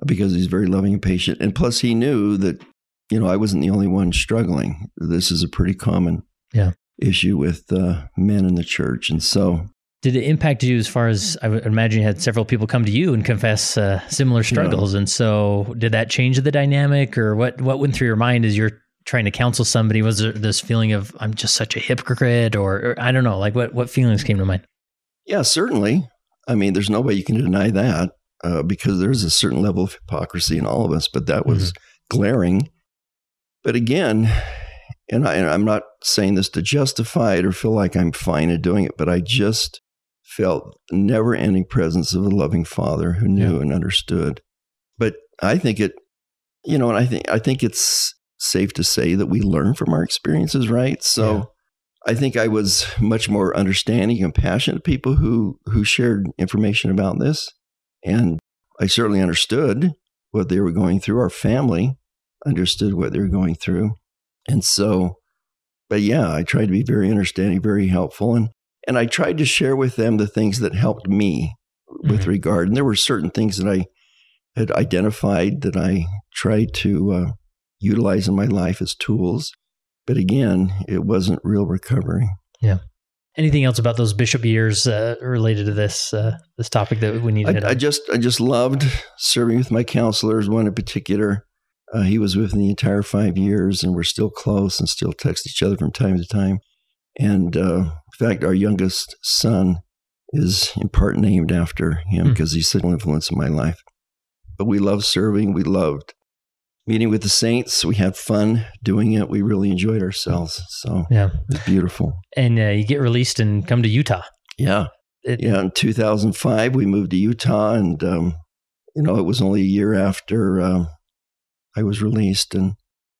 because he's very loving and patient. And plus, he knew that, you know, I wasn't the only one struggling. This is a pretty common yeah. issue with uh, men in the church. And so did it impact you as far as I would imagine you had several people come to you and confess uh, similar struggles, yeah. and so did that change the dynamic, or what? What went through your mind as you're trying to counsel somebody? Was there this feeling of I'm just such a hypocrite, or, or I don't know, like what what feelings came to mind? Yeah, certainly. I mean, there's no way you can deny that uh, because there's a certain level of hypocrisy in all of us, but that was mm-hmm. glaring. But again, and, I, and I'm not saying this to justify it or feel like I'm fine at doing it, but I just felt never ending presence of a loving father who knew yeah. and understood. But I think it, you know, and I think I think it's safe to say that we learn from our experiences, right? So yeah. I think I was much more understanding and compassionate to people who who shared information about this. And I certainly understood what they were going through. Our family understood what they were going through. And so, but yeah, I tried to be very understanding, very helpful. And and I tried to share with them the things that helped me with mm-hmm. regard. And there were certain things that I had identified that I tried to uh, utilize in my life as tools. But again, it wasn't real recovery. Yeah. Anything else about those bishop years uh, related to this uh, this topic that we need to I, I, just I just loved serving with my counselors. One in particular, uh, he was with me the entire five years, and we're still close and still text each other from time to time. And uh, in fact, our youngest son is in part named after him because hmm. he's such an influence in my life. But we loved serving. We loved meeting with the saints. We had fun doing it. We really enjoyed ourselves. So yeah, it was beautiful. And uh, you get released and come to Utah. Yeah. It, yeah. In 2005, we moved to Utah. And, um, you know, it was only a year after uh, I was released. And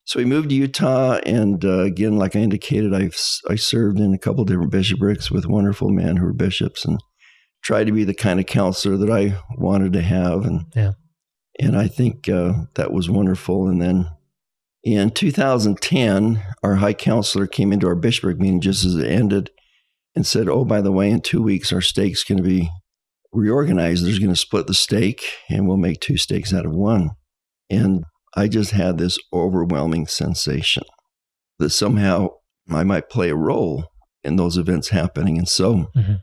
so we moved to Utah, and uh, again, like I indicated, I I served in a couple different bishoprics with wonderful men who were bishops, and tried to be the kind of counselor that I wanted to have, and yeah, and I think uh, that was wonderful. And then in 2010, our high counselor came into our bishopric meeting just as it ended, and said, "Oh, by the way, in two weeks our stake's going to be reorganized. There's going to split the stake, and we'll make two stakes out of one." And I just had this overwhelming sensation that somehow I might play a role in those events happening. And so mm-hmm.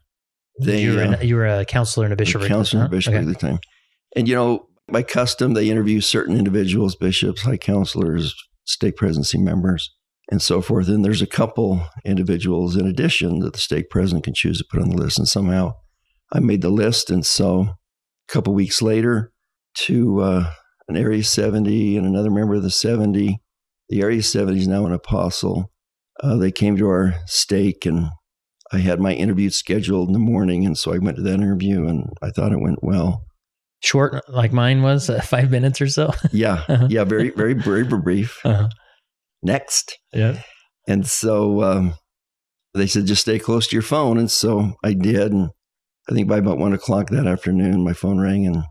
they. You were, uh, you were, a counselor and a bishop. A counselor and a bishop okay. at the time. And, you know, by custom, they interview certain individuals, bishops, high counselors, stake presidency members, and so forth. And there's a couple individuals in addition that the stake president can choose to put on the list. And somehow I made the list. And so a couple weeks later, to uh, an Area 70 and another member of the 70. The Area 70 is now an apostle. Uh, they came to our stake and I had my interview scheduled in the morning. And so I went to that interview and I thought it went well. Short, like mine was, uh, five minutes or so. yeah, Uh-huh. yeah, very, very, very brief. Uh-huh. Next, Yeah. and so um, they said just stay close to your phone, and so I did. And I think by about one o'clock that afternoon, my phone rang and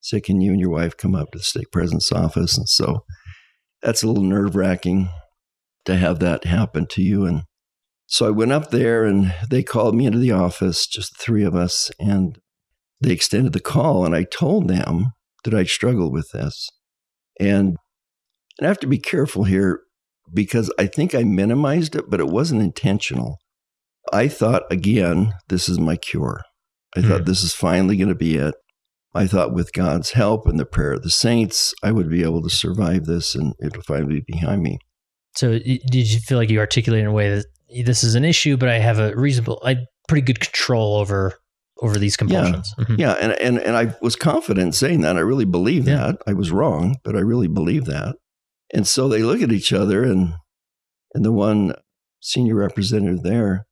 said, "Can you and your wife come up to the stake president's office?" And so that's a little nerve wracking to have that happen to you. And so I went up there, and they called me into the office, just the three of us, and they extended the call, and I told them that I'd struggled with this, and and I have to be careful here because I think I minimized it, but it wasn't intentional. I thought, again, this is my cure. I Hmm. thought this is finally going to be it. I thought with God's help and the prayer of the saints, I would be able to survive this and it'll finally be behind me. So did you feel like you articulated in a way that this is an issue, but I have a reasonable, I pretty good control over over these compulsions? Mhm. Yeah, and, and, and I was confident saying that. I really believe Yeah. that. I was wrong, but I really believe that. And so they look at each other, and and the one senior representative there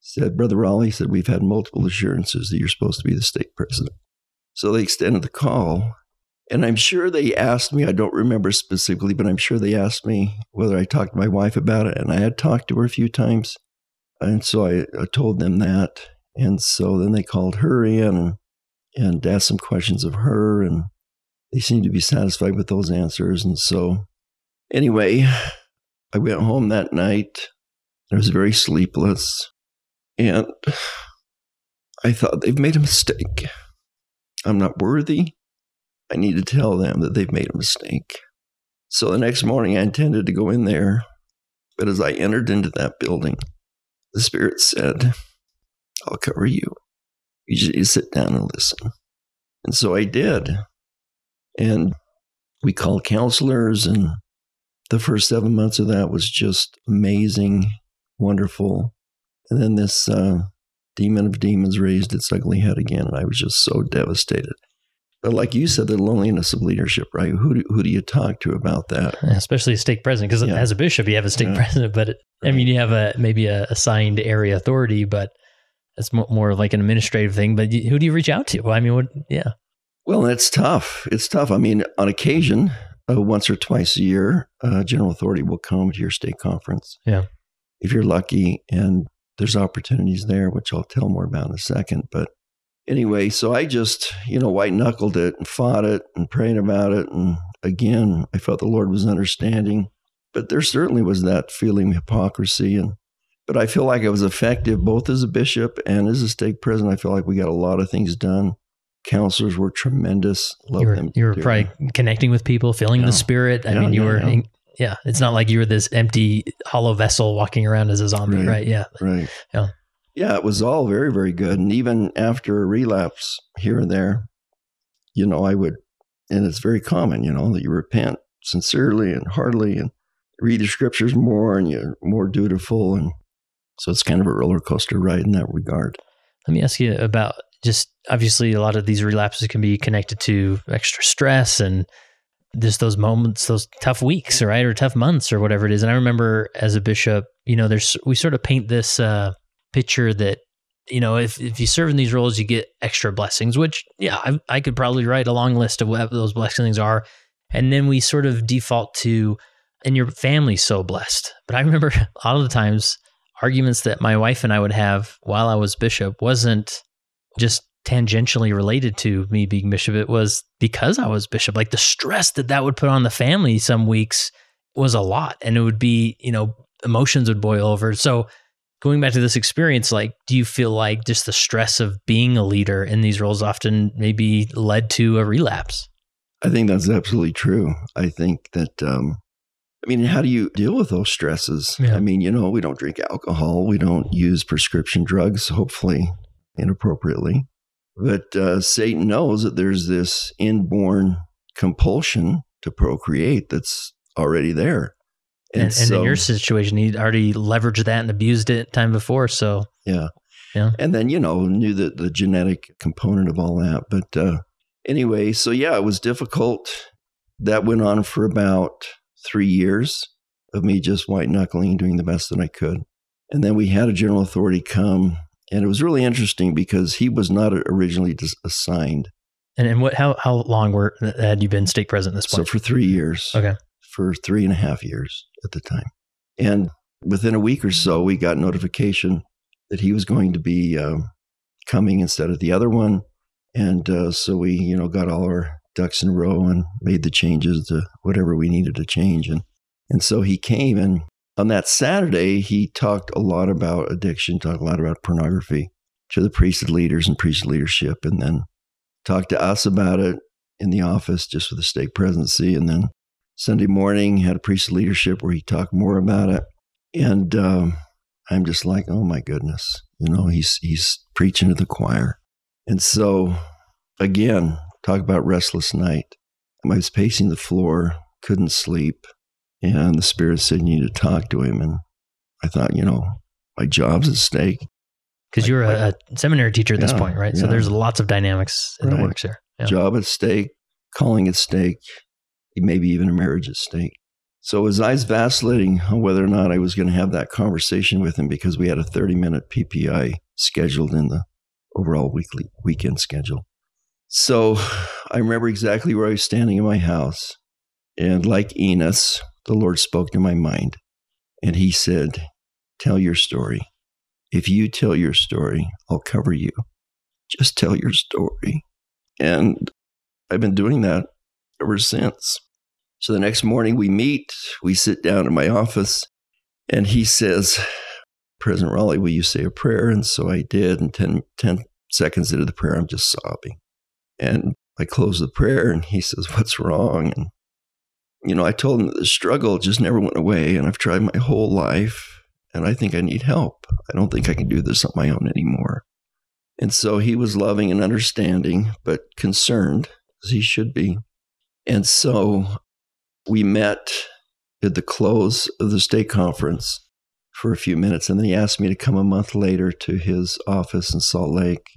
said, Brother Raleigh said, We've had multiple assurances that you're supposed to be the stake president. So they extended the call. And I'm sure they asked me, I don't remember specifically, but I'm sure they asked me whether I talked to my wife about it. And I had talked to her a few times. And so I, I told them that. And so then they called her in and, and asked some questions of her. And they seemed to be satisfied with those answers. And so, anyway, I went home that night. I was very sleepless. And I thought they've made a mistake. I'm not worthy. I need to tell them that they've made a mistake. So the next morning, I intended to go in there. But as I entered into that building, the Spirit said, I'll cover you. You just to sit down and listen. And so I did. And we called counselors, and the first seven months of that was just amazing, wonderful. And then this uh, demon of demons raised its ugly head again, and I was just so devastated. But like you said, the loneliness of leadership, right? Who do, who do you talk to about that? Especially a stake president, because Yeah. as a bishop, you have a stake Yeah. president, but it, I mean, you have a maybe a assigned area authority, but it's mo- more like an administrative thing. But who do you reach out to? I mean, what? Yeah, Well, it's tough. It's tough. I mean, on occasion, uh, once or twice a year, uh, general authority will come to your stake conference. Yeah. If you're lucky, and there's opportunities there, which I'll tell more about in a second. But anyway, so I just, you know, white knuckled it and fought it and praying about it. And again, I felt the Lord was understanding. But there certainly was that feeling of hypocrisy. And but I feel like I was effective both as a bishop and as a stake president. I feel like we got a lot of things done. Counselors were tremendous. Love you were them. you were probably connecting with people, feeling Yeah. the spirit. I Yeah, mean, you yeah, were. yeah. yeah, it's not like you were this empty, hollow vessel walking around as a zombie, Right. right? Yeah, Right. Yeah. Yeah, it was all very, very good. And even after a relapse here and there, you know, I would, and it's very common, you know, that you repent sincerely and heartily and read the scriptures more and you're more dutiful. And so it's kind of a roller coaster ride in that regard. Let me ask you about just obviously a lot of these relapses can be connected to extra stress and just those moments, those tough weeks, right, or tough months, or whatever it is. And I remember as a bishop, you know, there's we sort of paint this uh, picture that you know if if you serve in these roles, you get extra blessings. Which yeah, I, I could probably write a long list of what those blessings are, and then we sort of default to, and your family's so blessed. But I remember a lot of the times arguments that my wife and I would have while I was bishop wasn't just tangentially related to me being bishop. It was because I was bishop. Like the stress that that would put on the family some weeks was a lot. And it would be, you know, emotions would boil over. So going back to this experience, like, do you feel like just the stress of being a leader in these roles often maybe led to a relapse? I think that's absolutely true. I think that, um, I mean, how do you deal with those stresses? Yeah. I mean, you know, we don't drink alcohol, we don't use prescription drugs, hopefully inappropriately. But uh, Satan knows that there's this inborn compulsion to procreate that's already there. And, and, so, in your situation, he'd already leveraged that and abused it time before. So yeah. Yeah. And then, you know, knew the, the genetic component of all that. But uh, anyway, so yeah, it was difficult. That went on for about three years of me just white knuckling and doing the best that I could. And then we had a general authority come, and it was really interesting because he was not originally dis- assigned And, and what? How how long were had you been stake president at this point? So for three years. Okay. For three and a half years at the time. And within a week or so, we got notification that he was going to be um, coming instead of the other one. And uh, so we, you know, got all our ducks in a row and made the changes to whatever we needed to change. And, and so he came. And on that Saturday, he talked a lot about addiction, talked a lot about pornography to the priesthood leaders and priesthood leadership. And then talked to us about it in the office just with the stake presidency. And then Sunday morning had a priesthood leadership where he talked more about it. And um, I'm just like, oh my goodness, you know, he's he's preaching to the choir. And so again, talk about restless night. I was pacing the floor, couldn't sleep, and the spirit said, "You need to talk to him." And I thought, you know, my job's at stake. Because you're a, a seminary teacher at this point, right? So there's lots of dynamics in the works here. Yeah. job at stake, calling at stake, maybe even a marriage at stake. So as I was vacillating on whether or not I was going to have that conversation with him because we had a 30 minute PPI scheduled in the overall weekly weekend schedule. So I remember exactly where I was standing in my house. And like Enos, the Lord spoke to my mind. And he said, Tell your story. If you tell your story, I'll cover you. Just tell your story. And I've been doing that ever since. So the next morning we meet, we sit down in my office, and he says, President Raleigh, will you say a prayer? And so I did. And 10, 10 seconds into the prayer, I'm just sobbing. And I close the prayer, and he says, What's wrong? And, you know, I told him that the struggle just never went away, and I've tried my whole life, and I think I need help. I don't think I can do this on my own anymore. And so he was loving and understanding, but concerned, as he should be. And so we met at the close of the stake conference for a few minutes. And then he asked me to come a month later to his office in Salt Lake.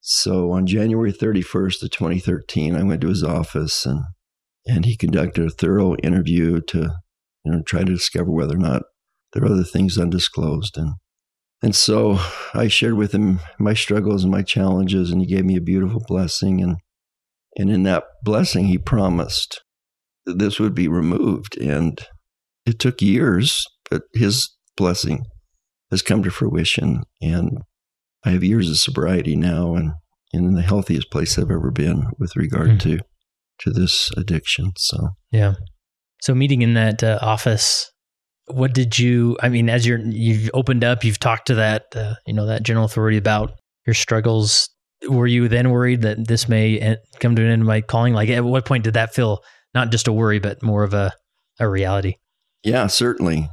So on January 31st of 2013, I went to his office and, and he conducted a thorough interview to you know, try to discover whether or not there are other things undisclosed. And and so I shared with him my struggles and my challenges, and he gave me a beautiful blessing. And, and in that blessing, he promised that this would be removed. And it took years, but his blessing has come to fruition. And I have years of sobriety now and, and in the healthiest place I've ever been with regard Hmm. to, to this addiction. So, Yeah. So meeting in that uh, office, what did you? I mean, as you're you've opened up, you've talked to that uh, you know that general authority about your struggles. Were you then worried that this may come to an end of my calling? Like, at what point did that feel not just a worry, but more of a a reality? Yeah, certainly.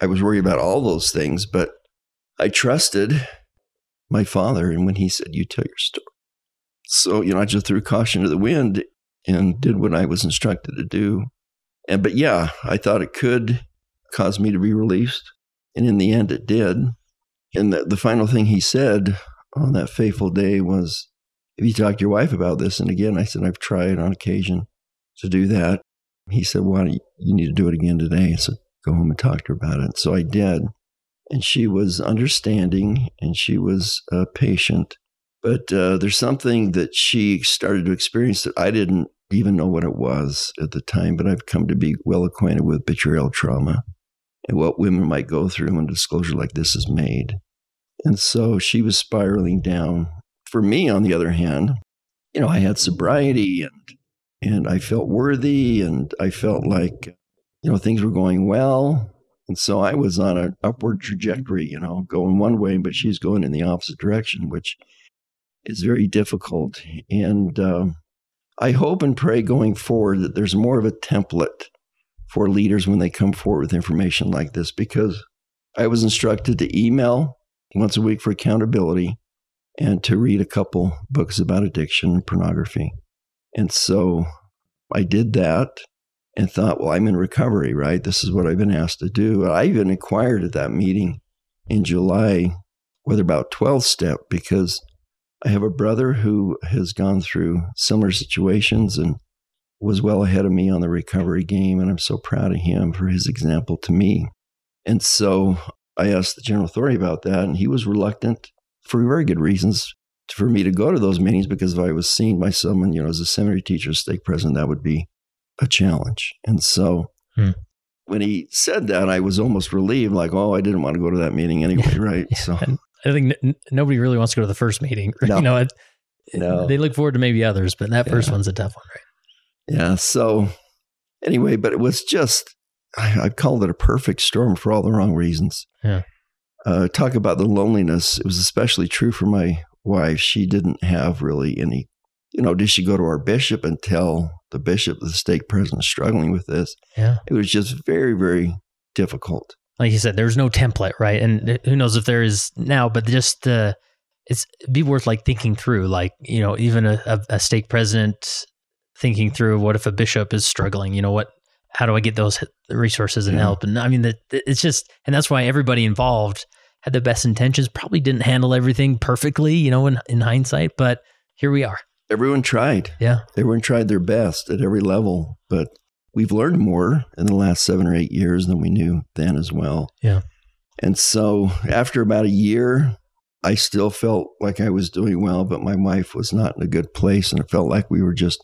I was worried about all those things, but I trusted my father. And when he said, You tell your story. So, you know, I just threw caution to the wind and did what I was instructed to do. And, but yeah, I thought it could cause me to be released. And in the end, it did. And the, the final thing he said on that fateful day was, Have you talked to your wife about this? And again, I said, I've tried on occasion to do that. He said, you, you need to do it again today? I said, go home and talk to her about it. So I did. And she was understanding and she was uh, patient. But uh, there's something that she started to experience that I didn't even know what it was at the time, but I've come to be well acquainted with betrayal trauma and what women might go through when disclosure like this is made. And so she was spiraling down. For me, on the other hand, you know, I had sobriety and and I felt worthy and I felt like you know things were going well and so I was on an upward trajectory you know going one way but she's going in the opposite direction which is very difficult. And um, I hope and pray going forward that there's more of a template for leaders when they come forward with information like this because I was instructed to email once a week for accountability and to read a couple books about addiction and pornography. And so I did that and thought, well, I'm in recovery, right? This is what I've been asked to do. I even inquired at that meeting in July whether about 12 step because I have a brother who has gone through similar situations and was well ahead of me on the recovery game. And I'm so proud of him for his example to me. And so I asked the general authority about that, and he was reluctant for very good reasons for me to go to those meetings because if I was seen by someone, you know, as a seminary teacher, stake president, that would be a challenge. And so hmm. when he said that, I was almost relieved, like, oh, I didn't want to go to that meeting anyway, right? So I think n- nobody really wants to go to the first meeting. No. You know, it, no. they look forward to maybe others, but that first one's a tough one, right? Yeah. So anyway, but it was just, I, I called it a perfect storm for all the wrong reasons. Yeah. Uh, talk about the loneliness. It was especially true for my wife. She didn't have really any, you know, did she go to our bishop and tell the bishop, the stake president, struggling with this? Yeah. It was just very, very difficult. Like you said, there's no template, right? And who knows if there is now, but just the, it's be worth like thinking through, like, you know, even a, a, stake president thinking through what if a bishop is struggling, you know, what, how do I get those resources and yeah. help? And I mean, that it's just, and that's why everybody involved had the best intentions, probably didn't handle everything perfectly, you know, in, in hindsight, but here we are. Everyone tried. Yeah. Everyone tried their best at every level, but we've learned more in the last seven or eight years than we knew then as well. Yeah. And so after about a year, I still felt like I was doing well, but my wife was not in a good place. And it felt like we were just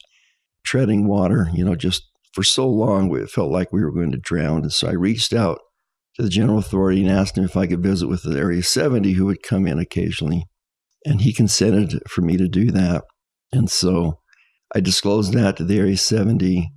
treading water, you know, just for so long, it felt like we were going to drown. And so I reached out to the general authority and asked him if I could visit with the Area 70 who would come in occasionally. And he consented for me to do that. And so I disclosed that to the Area 70,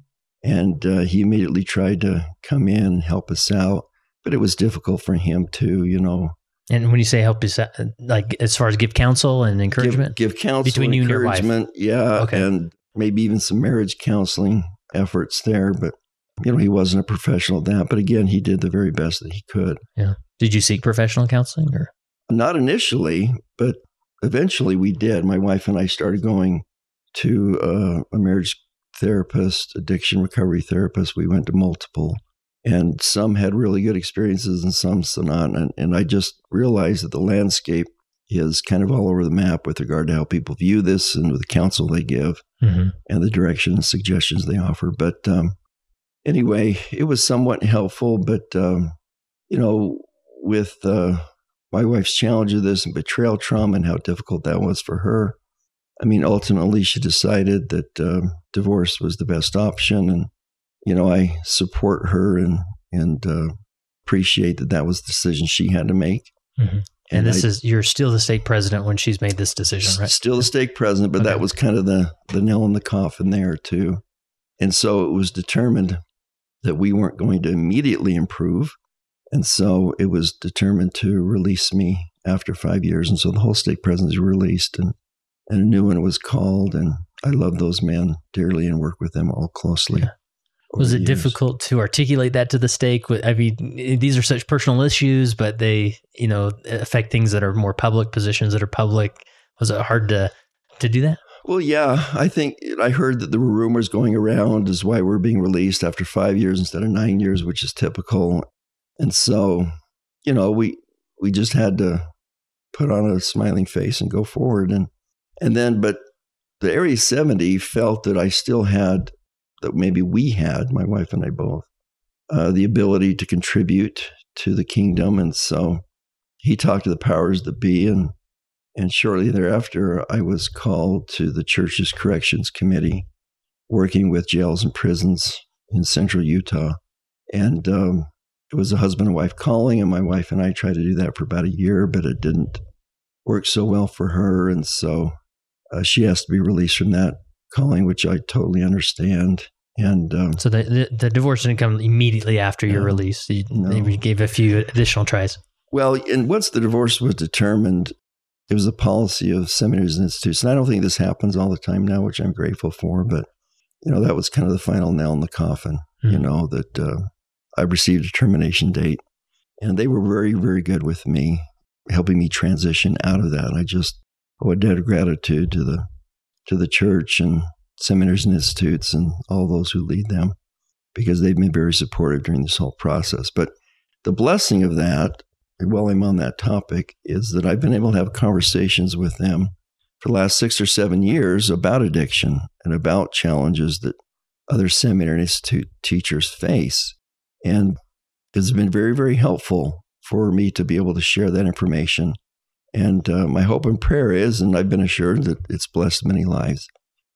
and uh, he immediately tried to come in and help us out. But it was difficult for him to, you know. And when you say help us, like as far as give counsel and encouragement, give, give counsel between you and your wife, yeah, okay. and maybe even some marriage counseling efforts there. But you know, he wasn't a professional at that. But again, he did the very best that he could. Yeah. Did you seek professional counseling or? Not initially, but eventually we did. My wife and I started going to uh, a marriage therapist, addiction recovery therapist. We went to multiple, and some had really good experiences and some so not. And, and I just realized that the landscape is kind of all over the map with regard to how people view this and with the counsel they give mm-hmm. and the direction and suggestions they offer. But um, anyway, it was somewhat helpful. But, um, you know, with uh, my wife's challenge of this and betrayal trauma and how difficult that was for her, I mean, ultimately, she decided that um, divorce was the best option. And, you know, I support her and, and uh, appreciate that that was the decision she had to make. Mm-hmm. And, and this I, is you're still the stake president when she's made this decision, right? Still the stake president, but okay. that was kind of the the nail in the coffin there too. And so it was determined that we weren't going to immediately improve. And so it was determined to release me after five years. And so the whole stake presidency released and, and a new one was called. And I love those men dearly and work with them all closely. Yeah. Was it difficult to articulate that to the stake? I mean, these are such personal issues, but they, you know, affect things that are more public, positions that are public. Was it hard to to do that? Well, yeah, I think I heard that there were rumors going around as why we're being released after five years instead of nine years, which is typical. And so, you know, we we just had to put on a smiling face and go forward. And and then, but the Area 70 felt that I still had that maybe we had, my wife and I both, uh, the ability to contribute to the kingdom. And so he talked to the powers that be and and shortly thereafter, I was called to the church's corrections committee, working with jails and prisons in central Utah. And um, it was a husband and wife calling, and my wife and I tried to do that for about a year, but it didn't work so well for her. And so uh, she has to be released from that calling, which I totally understand. And um, so the, the, the divorce didn't come immediately after your release. You no. maybe gave a few additional tries. Well, and once the divorce was determined, it was a policy of seminaries and institutes. And I don't think this happens all the time now, which I'm grateful for. But, you know, that was kind of the final nail in the coffin, mm-hmm. you know, that uh, I received a termination date. And they were very, very good with me, helping me transition out of that. I just owe a debt of gratitude to the to the church and seminaries and institutes and all those who lead them because they've been very supportive during this whole process. But the blessing of that while I'm on that topic, is that I've been able to have conversations with them for the last six or seven years about addiction and about challenges that other seminary institute teachers face. And it's been very, very helpful for me to be able to share that information And uh, my hope and prayer is, and I've been assured that it's blessed many lives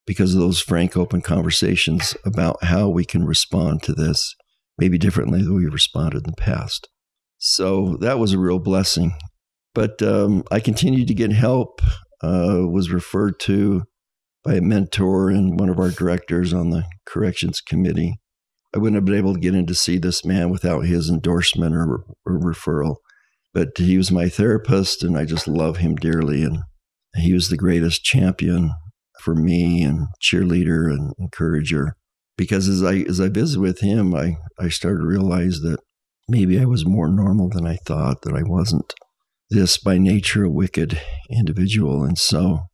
because of those frank, open conversations about how we can respond to this, maybe differently than we responded in the past. So that was a real blessing. But um, I continued to get help, uh, was referred to by a mentor and one of our directors on the corrections committee. I wouldn't have been able to get in to see this man without his endorsement or, or referral. But he was my therapist, and I just love him dearly. And he was the greatest champion for me and cheerleader and encourager. Because as I as I visited with him, I, I started to realize that maybe I was more normal than I thought, that I wasn't this by nature a wicked individual. And so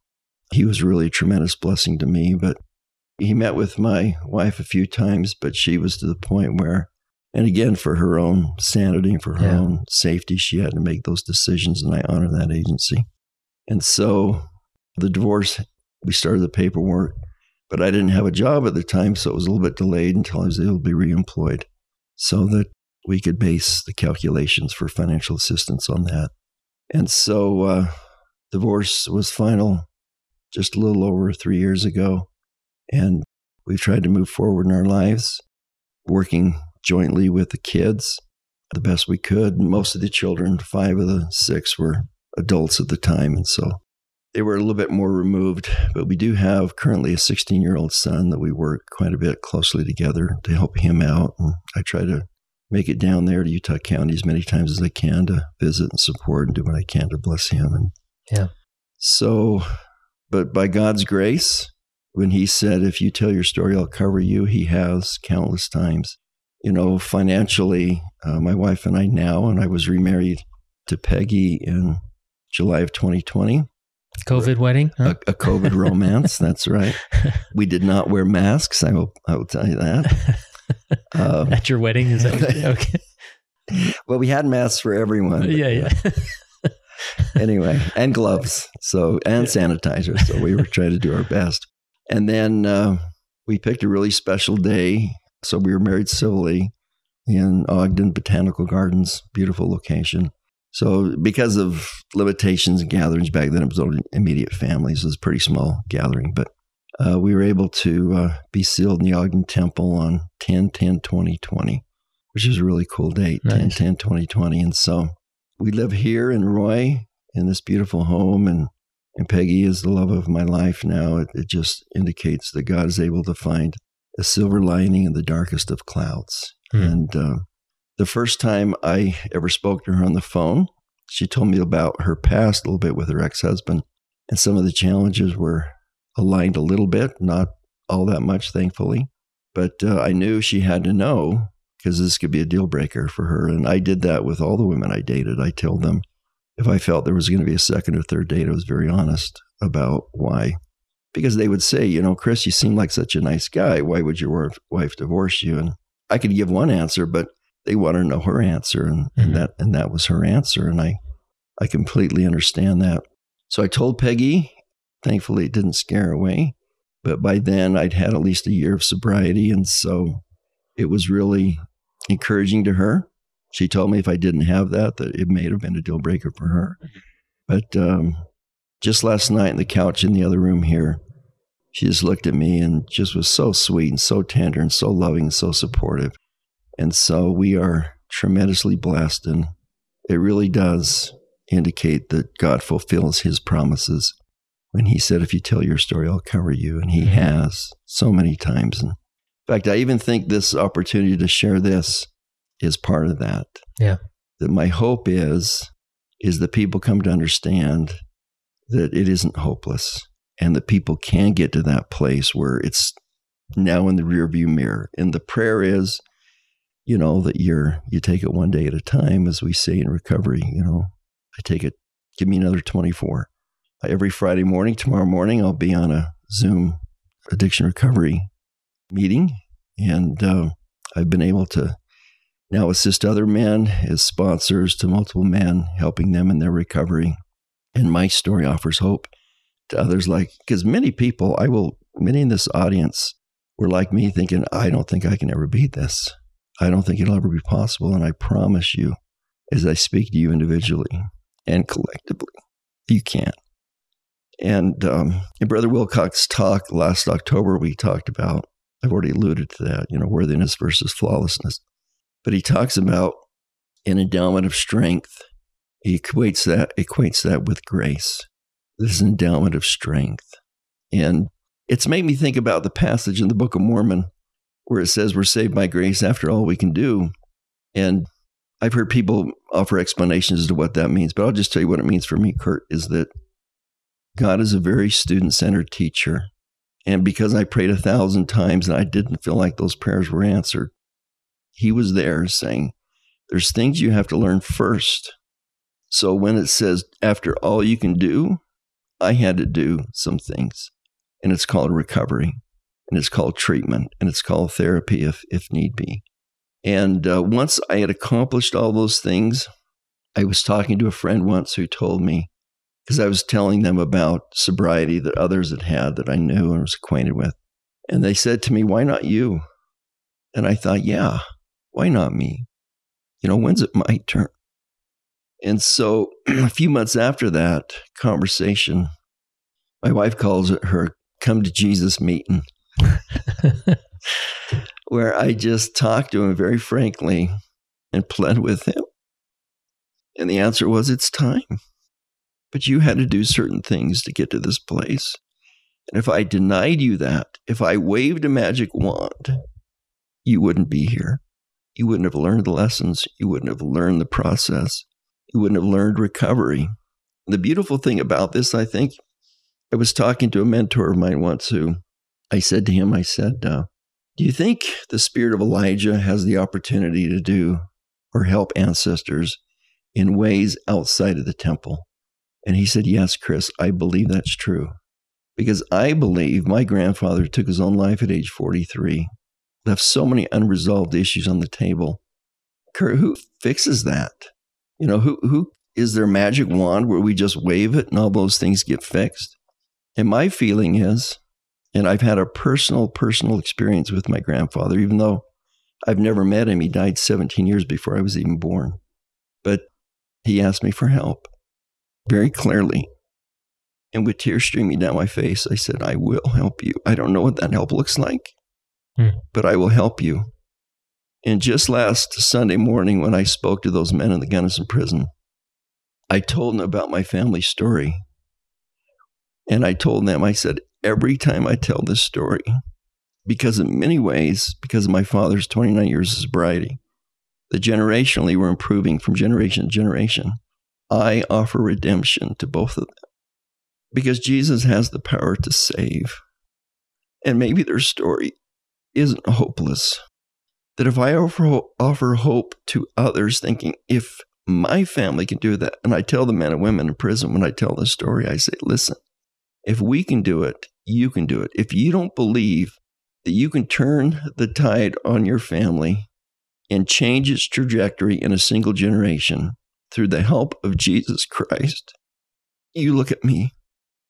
he was really a tremendous blessing to me. But he met with my wife a few times, but she was to the point where, and again, for her own sanity and for her yeah. own safety, she had to make those decisions, and I honor that agency. And so the divorce, we started the paperwork, but I didn't have a job at the time, so it was a little bit delayed until I was able to be reemployed so that we could base the calculations for financial assistance on that. And so uh, divorce was final just a little over three years ago. And we've tried to move forward in our lives, working jointly with the kids the best we could. Most of the children, five of the six, were adults at the time. And so they were a little bit more removed. But we do have currently a 16 year old son that we work quite a bit closely together to help him out. And I try to make it down there to Utah County as many times as I can to visit and support and do what I can to bless him. And yeah. So, but by God's grace, when he said, If you tell your story, I'll cover you, he has countless times. You know, financially, uh, my wife and I now, and I was remarried to Peggy in July of 2020. COVID wedding? Huh? A, a, COVID romance. That's right. We did not wear masks. I will. I will tell you that. Um, At your wedding, is that okay? well, we had masks for everyone. Yeah, yeah. anyway, and gloves. So and sanitizer. So we were trying to do our best. And then uh, we picked a really special day. So we were married civilly in Ogden Botanical Gardens, beautiful location. So because of limitations and gatherings back then, it was only immediate families. It was a pretty small gathering, but uh, we were able to uh, be sealed in the Ogden Temple on 10 10 2020, which is a really cool date, nice. 10 10 2020. And so we live here in Roy in this beautiful home, and, and Peggy is the love of my life now. It, it just indicates that God is able to find a silver lining in the darkest of clouds. Hmm. And uh, the first time I ever spoke to her on the phone, she told me about her past a little bit with her ex husband. And some of the challenges were aligned a little bit, not all that much, thankfully. But uh, I knew she had to know because this could be a deal breaker for her. And I did that with all the women I dated. I told them if I felt there was going to be a second or third date, I was very honest about why. Because they would say, you know, Chris, you seem like such a nice guy. Why would your wife divorce you? And I could give one answer, but they want to know her answer, and, mm-hmm. and that and that was her answer. And I, I completely understand that. So I told Peggy Thankfully, it didn't scare away. But by then, I'd had at least a year of sobriety. And so it was really encouraging to her. She told me if I didn't have that, that it may have been a deal breaker for her. But um, just last night in the couch in the other room here, she just looked at me and just was so sweet and so tender and so loving and so supportive. And so we are tremendously blessed. And it really does indicate that God fulfills his promises when he said, If you tell your story, I'll cover you. And he mm-hmm. has so many times. And in fact, I even think this opportunity to share this is part of that. Yeah. That my hope is, is that people come to understand that it isn't hopeless and that people can get to that place where it's now in the rearview mirror. And the prayer is, you know, that you're, you take it one day at a time, as we say in recovery, you know, I take it, give me another 24 every Friday morning. Tomorrow morning, I'll be on a Zoom addiction recovery meeting. And uh, I've been able to now assist other men as sponsors to multiple men, helping them in their recovery. And my story offers hope to others, like, because many people, I will, many in this audience were like me thinking, I don't think I can ever beat this. I don't think it'll ever be possible. And I promise you, as I speak to you individually and collectively, You can't. And um, in Brother Wilcox's talk last October, we talked about, I've already alluded to that, you know, worthiness versus flawlessness. But he talks about an endowment of strength. He equates that equates that with grace. This endowment of strength. And it's made me think about the passage in the Book of Mormon where it says we're saved by grace after all we can do. And I've heard people offer explanations as to what that means, but I'll just tell you what it means for me, Kurt, is that God is a very student centered teacher. And because I prayed a thousand times and I didn't feel like those prayers were answered, He was there saying, There's things you have to learn first. So when it says, after all you can do, I had to do some things. And it's called recovery, and it's called treatment, and it's called therapy if, if need be. And uh, once I had accomplished all those things, I was talking to a friend once who told me, because I was telling them about sobriety that others had had that I knew and was acquainted with. And they said to me, Why not you? And I thought, Yeah, why not me? You know, when's it my turn? And so a few months after that conversation, my wife calls it her come to Jesus meeting, where I just talked to him very frankly and pled with him. And the answer was, It's time. But you had to do certain things to get to this place. And if I denied you that, if I waved a magic wand, you wouldn't be here. You wouldn't have learned the lessons. You wouldn't have learned the process. You wouldn't have learned recovery. The beautiful thing about this, I think, I was talking to a mentor of mine once who I said to him, I said, uh, Do you think the spirit of Elijah has the opportunity to do or help ancestors in ways outside of the temple? And he said, Yes, Chris, I believe that's true. Because I believe my grandfather took his own life at age 43, left so many unresolved issues on the table. Kurt, who fixes that? You know, who, who is there magic wand where we just wave it and all those things get fixed? And my feeling is, and I've had a personal, personal experience with my grandfather, even though I've never met him. He died 17 years before I was even born. But he asked me for help very clearly. And with tears streaming down my face, I said, I will help you. I don't know what that help looks like, hmm. but I will help you. And just last Sunday morning, when I spoke to those men in the Gunnison prison, I told them about my family story. And I told them, I said, every time I tell this story, because in many ways, because of my father's 29 years of sobriety, the generationally we're improving from generation to generation. I offer redemption to both of them because Jesus has the power to save. And maybe their story isn't hopeless. That if I offer, offer hope to others, thinking if my family can do that, and I tell the men and women in prison when I tell this story, I say, listen, if we can do it, you can do it. If you don't believe that you can turn the tide on your family and change its trajectory in a single generation, through the help of Jesus Christ. You look at me,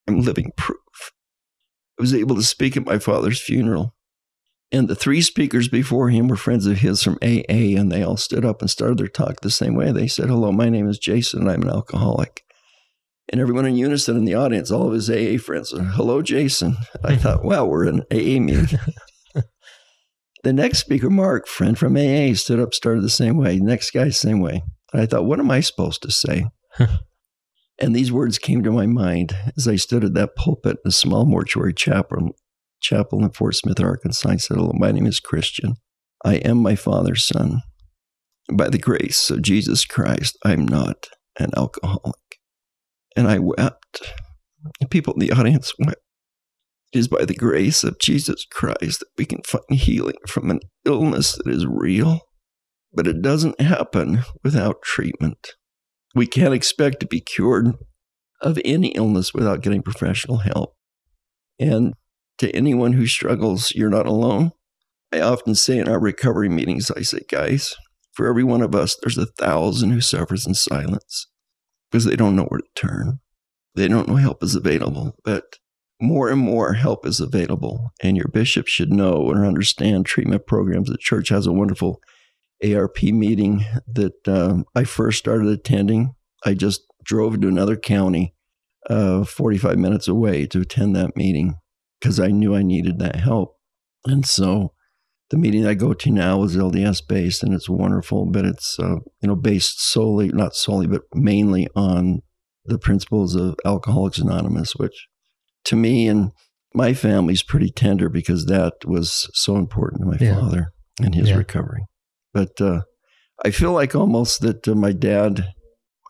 I'm living proof. I was able to speak at my father's funeral. And the three speakers before him were friends of his from AA, and they all stood up and started their talk the same way. They said, Hello, my name is Jason, and I'm an alcoholic. And everyone in unison in the audience, all of his AA friends, said, Hello, Jason. I thought, Well, we're in AA meeting. the next speaker, Mark, friend from AA, stood up, started the same way. Next guy, same way. I thought, what am I supposed to say? and these words came to my mind as I stood at that pulpit in a small mortuary chapel, chapel in Fort Smith, Arkansas. I said, Hello, my name is Christian. I am my father's son. By the grace of Jesus Christ, I'm not an alcoholic. And I wept. People in the audience wept. It is by the grace of Jesus Christ that we can find healing from an illness that is real but it doesn't happen without treatment. We can't expect to be cured of any illness without getting professional help. And to anyone who struggles, you're not alone. I often say in our recovery meetings, I say, guys, for every one of us, there's a thousand who suffers in silence because they don't know where to turn. They don't know help is available, but more and more help is available. And your bishop should know or understand treatment programs. The church has a wonderful ARP meeting that um, I first started attending. I just drove to another county uh, 45 minutes away to attend that meeting because I knew I needed that help. And so the meeting I go to now is LDS based and it's wonderful, but it's, uh, you know, based solely, not solely, but mainly on the principles of Alcoholics Anonymous, which to me and my family's pretty tender because that was so important to my yeah. father and his yeah. recovery. But uh, I feel like almost that uh, my dad,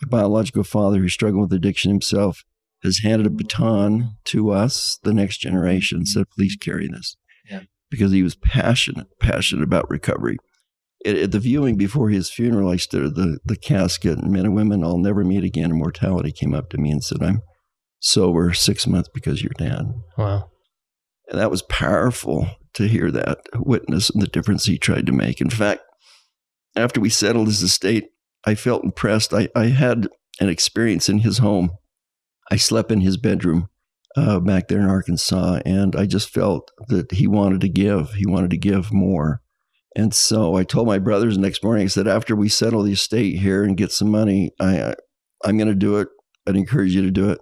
my biological father, who struggled with addiction himself, has handed a baton to us, the next generation, said, please carry this. Yeah. Because he was passionate, passionate about recovery. At, at, the viewing before his funeral, I stood at the, the casket, and men and women I'll never meet again. Immortality came up to me and said, I'm sober six months because you're dad. Wow. And that was powerful to hear that witness and the difference he tried to make. In fact, after we settled his estate, I felt impressed. I, I had an experience in his home. I slept in his bedroom uh, back there in Arkansas, and I just felt that he wanted to give. He wanted to give more. And so I told my brothers the next morning, I said, after we settle the estate here and get some money, I, I'm going to do it. I'd encourage you to do it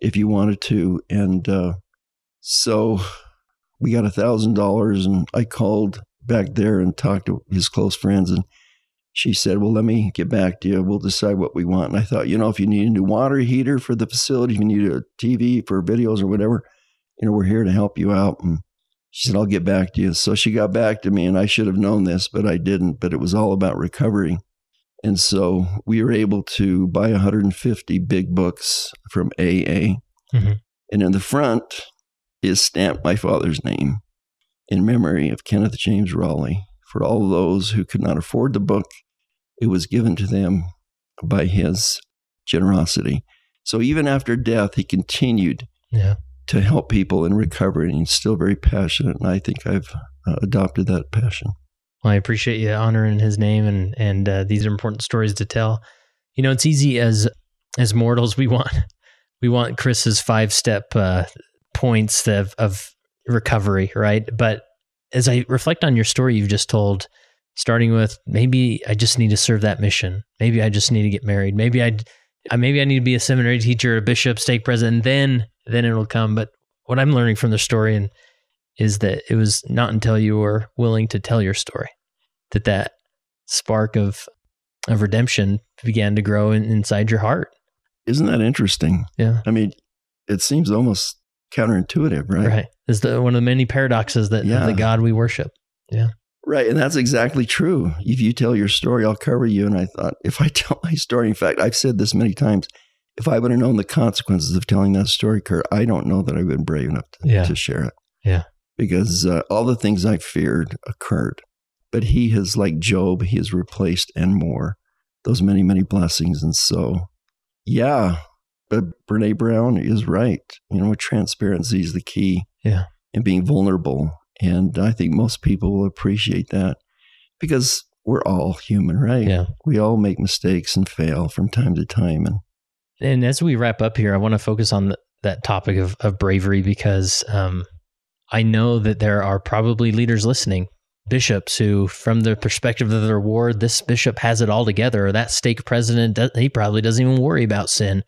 if you wanted to. And uh, so we got a thousand dollars and I called back there and talked to his close friends and she said, Well, let me get back to you. We'll decide what we want. And I thought, you know, if you need a new water heater for the facility, if you need a TV for videos or whatever, you know, we're here to help you out. And she said, I'll get back to you. So she got back to me and I should have known this, but I didn't. But it was all about recovery. And so we were able to buy 150 big books from AA. Mm-hmm. And in the front, is stamped my father's name in memory of Kenneth James Raleigh. For all those who could not afford the book, it was given to them by his generosity. So even after death, he continued yeah. to help people in recovery, and he's still very passionate. And I think I've uh, adopted that passion. Well, I appreciate you honoring his name, and and uh, these are important stories to tell. You know, it's easy as as mortals we want we want Chris's five step uh, points of, of recovery, right? But as I reflect on your story you've just told, starting with maybe I just need to serve that mission. Maybe I just need to get married. Maybe I, maybe I need to be a seminary teacher, a bishop, stake president. Then, then it'll come. But what I'm learning from the story and is that it was not until you were willing to tell your story that that spark of of redemption began to grow in, inside your heart. Isn't that interesting? Yeah. I mean, it seems almost counterintuitive, right? Right. Is the one of the many paradoxes that yeah. the God we worship. Yeah. Right. And that's exactly true. If you tell your story, I'll cover you. And I thought, if I tell my story, in fact, I've said this many times, if I would have known the consequences of telling that story, Kurt, I don't know that I would have been brave enough to, yeah. to share it. Yeah. Because uh, all the things I feared occurred. But he has, like Job, he has replaced and more those many, many blessings. And so, yeah, but Brene Brown is right. You know, transparency is the key. Yeah. And being vulnerable. And I think most people will appreciate that because we're all human, right? Yeah. We all make mistakes and fail from time to time. And and as we wrap up here, I want to focus on the, that topic of, of bravery because um, I know that there are probably leaders listening, bishops who, from the perspective of their ward, this bishop has it all together, or that stake president, he probably doesn't even worry about sin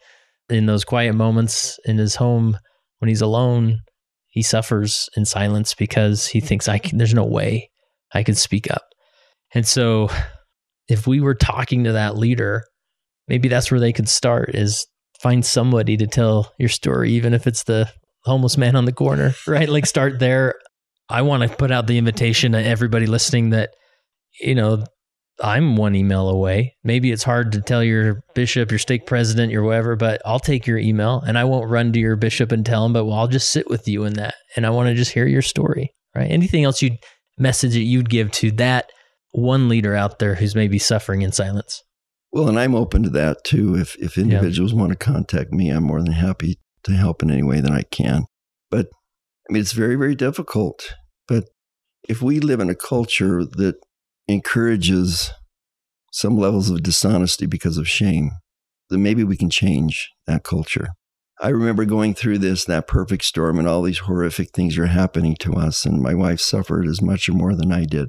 in those quiet moments in his home when he's alone, he suffers in silence because he thinks I can, there's no way I can speak up. And so if we were talking to that leader, maybe that's where they could start is find somebody to tell your story, even if it's the homeless man on the corner, right? Like start there. I want to put out the invitation to everybody listening that, you know, I'm one email away. Maybe it's hard to tell your bishop, your stake president, your whatever, but I'll take your email and I won't run to your bishop and tell him, but I'll just sit with you in that. And I want to just hear your story, right? Anything else you'd message that you'd give to that one leader out there who's maybe suffering in silence? Well, and I'm open to that too. If, if individuals yeah. want to contact me, I'm more than happy to help in any way that I can. But I mean, it's very, very difficult. But if we live in a culture that encourages some levels of dishonesty because of shame, then maybe we can change that culture. I remember going through this, that perfect storm, and all these horrific things are happening to us. And my wife suffered as much or more than I did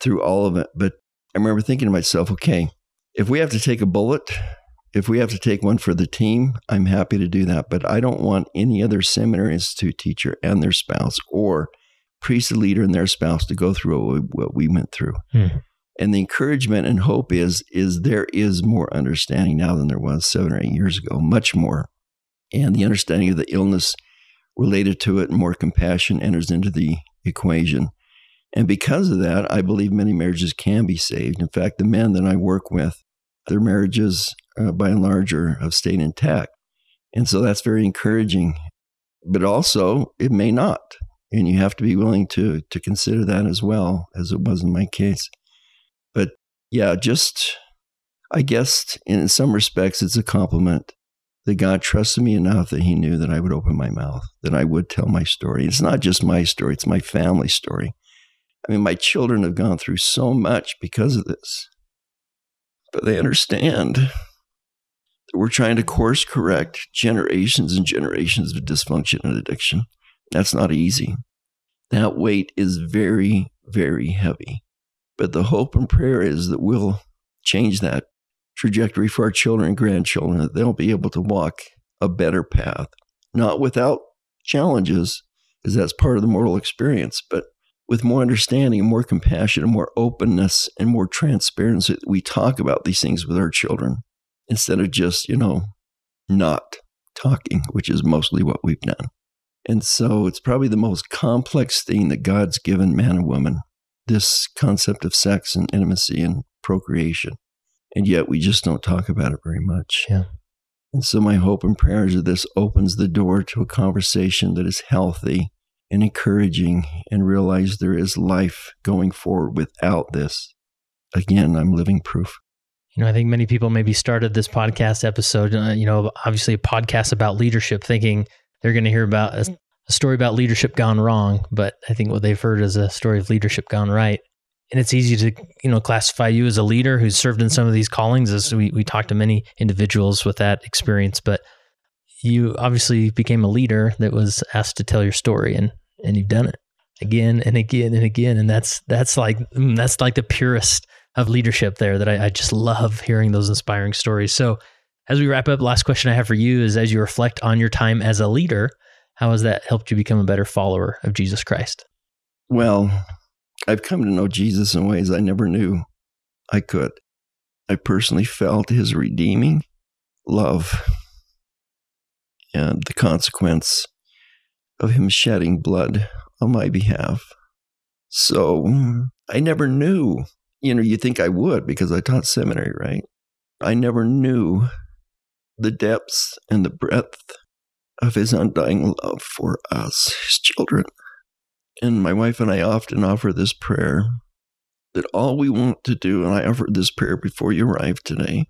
through all of it. But I remember thinking to myself, okay, if we have to take a bullet if we have to take one for the team, I'm happy to do that. But I don't want any other seminary institute teacher and their spouse or priesthood leader and their spouse to go through what we went through. Hmm. And the encouragement and hope is is there is more understanding now than there was seven or eight years ago, much more. And the understanding of the illness related to it and more compassion enters into the equation. And because of that, I believe many marriages can be saved. In fact, the men that I work with, their marriages uh, by and large are, have stayed intact. And so that's very encouraging. But also, it may not. And you have to be willing to, to consider that as well, as it was in my case. But yeah, just, I guess in some respects, it's a compliment that God trusted me enough that He knew that I would open my mouth, that I would tell my story. It's not just my story, it's my family story. I mean, my children have gone through so much because of this, but they understand that we're trying to course correct generations and generations of dysfunction and addiction. That's not easy. That weight is very, very heavy. But the hope and prayer is that we'll change that trajectory for our children and grandchildren, that they'll be able to walk a better path, not without challenges, because that's part of the mortal experience, but with more understanding and more compassion and more openness and more transparency, we talk about these things with our children instead of just, you know, not talking, which is mostly what we've done. And so it's probably the most complex thing that God's given man and woman this concept of sex and intimacy and procreation and yet we just don't talk about it very much. Yeah. And so my hope and prayers are this opens the door to a conversation that is healthy and encouraging and realize there is life going forward without this. Again, I'm living proof. You know, I think many people maybe started this podcast episode, uh, you know, obviously a podcast about leadership, thinking they're going to hear about a, a story about leadership gone wrong. But I think what they've heard is a story of leadership gone right. And it's easy to you know classify you as a leader who's served in some of these callings as we, we talked to many individuals with that experience but you obviously became a leader that was asked to tell your story and and you've done it again and again and again. And that's that's like mm, that's like the purest of leadership there that I, I just love hearing those inspiring stories. So as we wrap up last question i have for you is as you reflect on your time as a leader how has that helped you become a better follower of jesus christ well I've come to know Jesus in ways I never knew I could. I personally felt his redeeming love and the consequence of him shedding blood on my behalf. So I never knew. You know, you think I would because I taught seminary, right? I never knew the depths and the breadth of his undying love for us, his children. And my wife and I often offer this prayer that all we want to do, and I offered this prayer before you arrived today,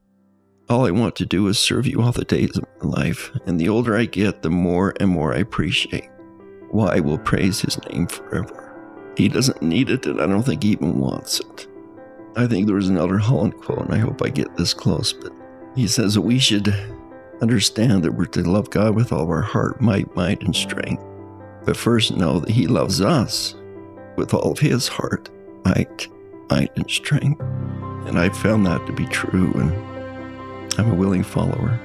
all I want to do is serve you all the days of my life. And the older I get, the more and more I appreciate why I will praise his name forever. He doesn't need it, and I don't think he even wants it. I think there was an Elder Holland quote, and I hope I get this close, but he says that we should understand that we're to love God with all of our heart, might, might, and strength but first know that He loves us with all of His heart, might, might, and strength. And I found that to be true, and I'm a willing follower.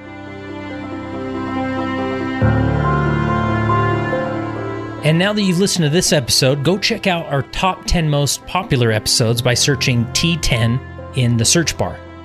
And now that you've listened to this episode, go check out our top 10 most popular episodes by searching T10 in the search bar.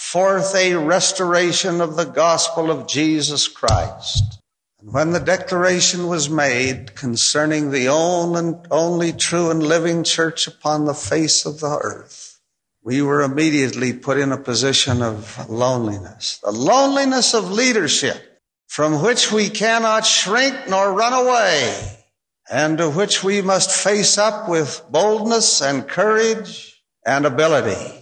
forth a restoration of the gospel of Jesus Christ. And when the declaration was made concerning the only true and living church upon the face of the earth, we were immediately put in a position of loneliness, the loneliness of leadership from which we cannot shrink nor run away and to which we must face up with boldness and courage and ability.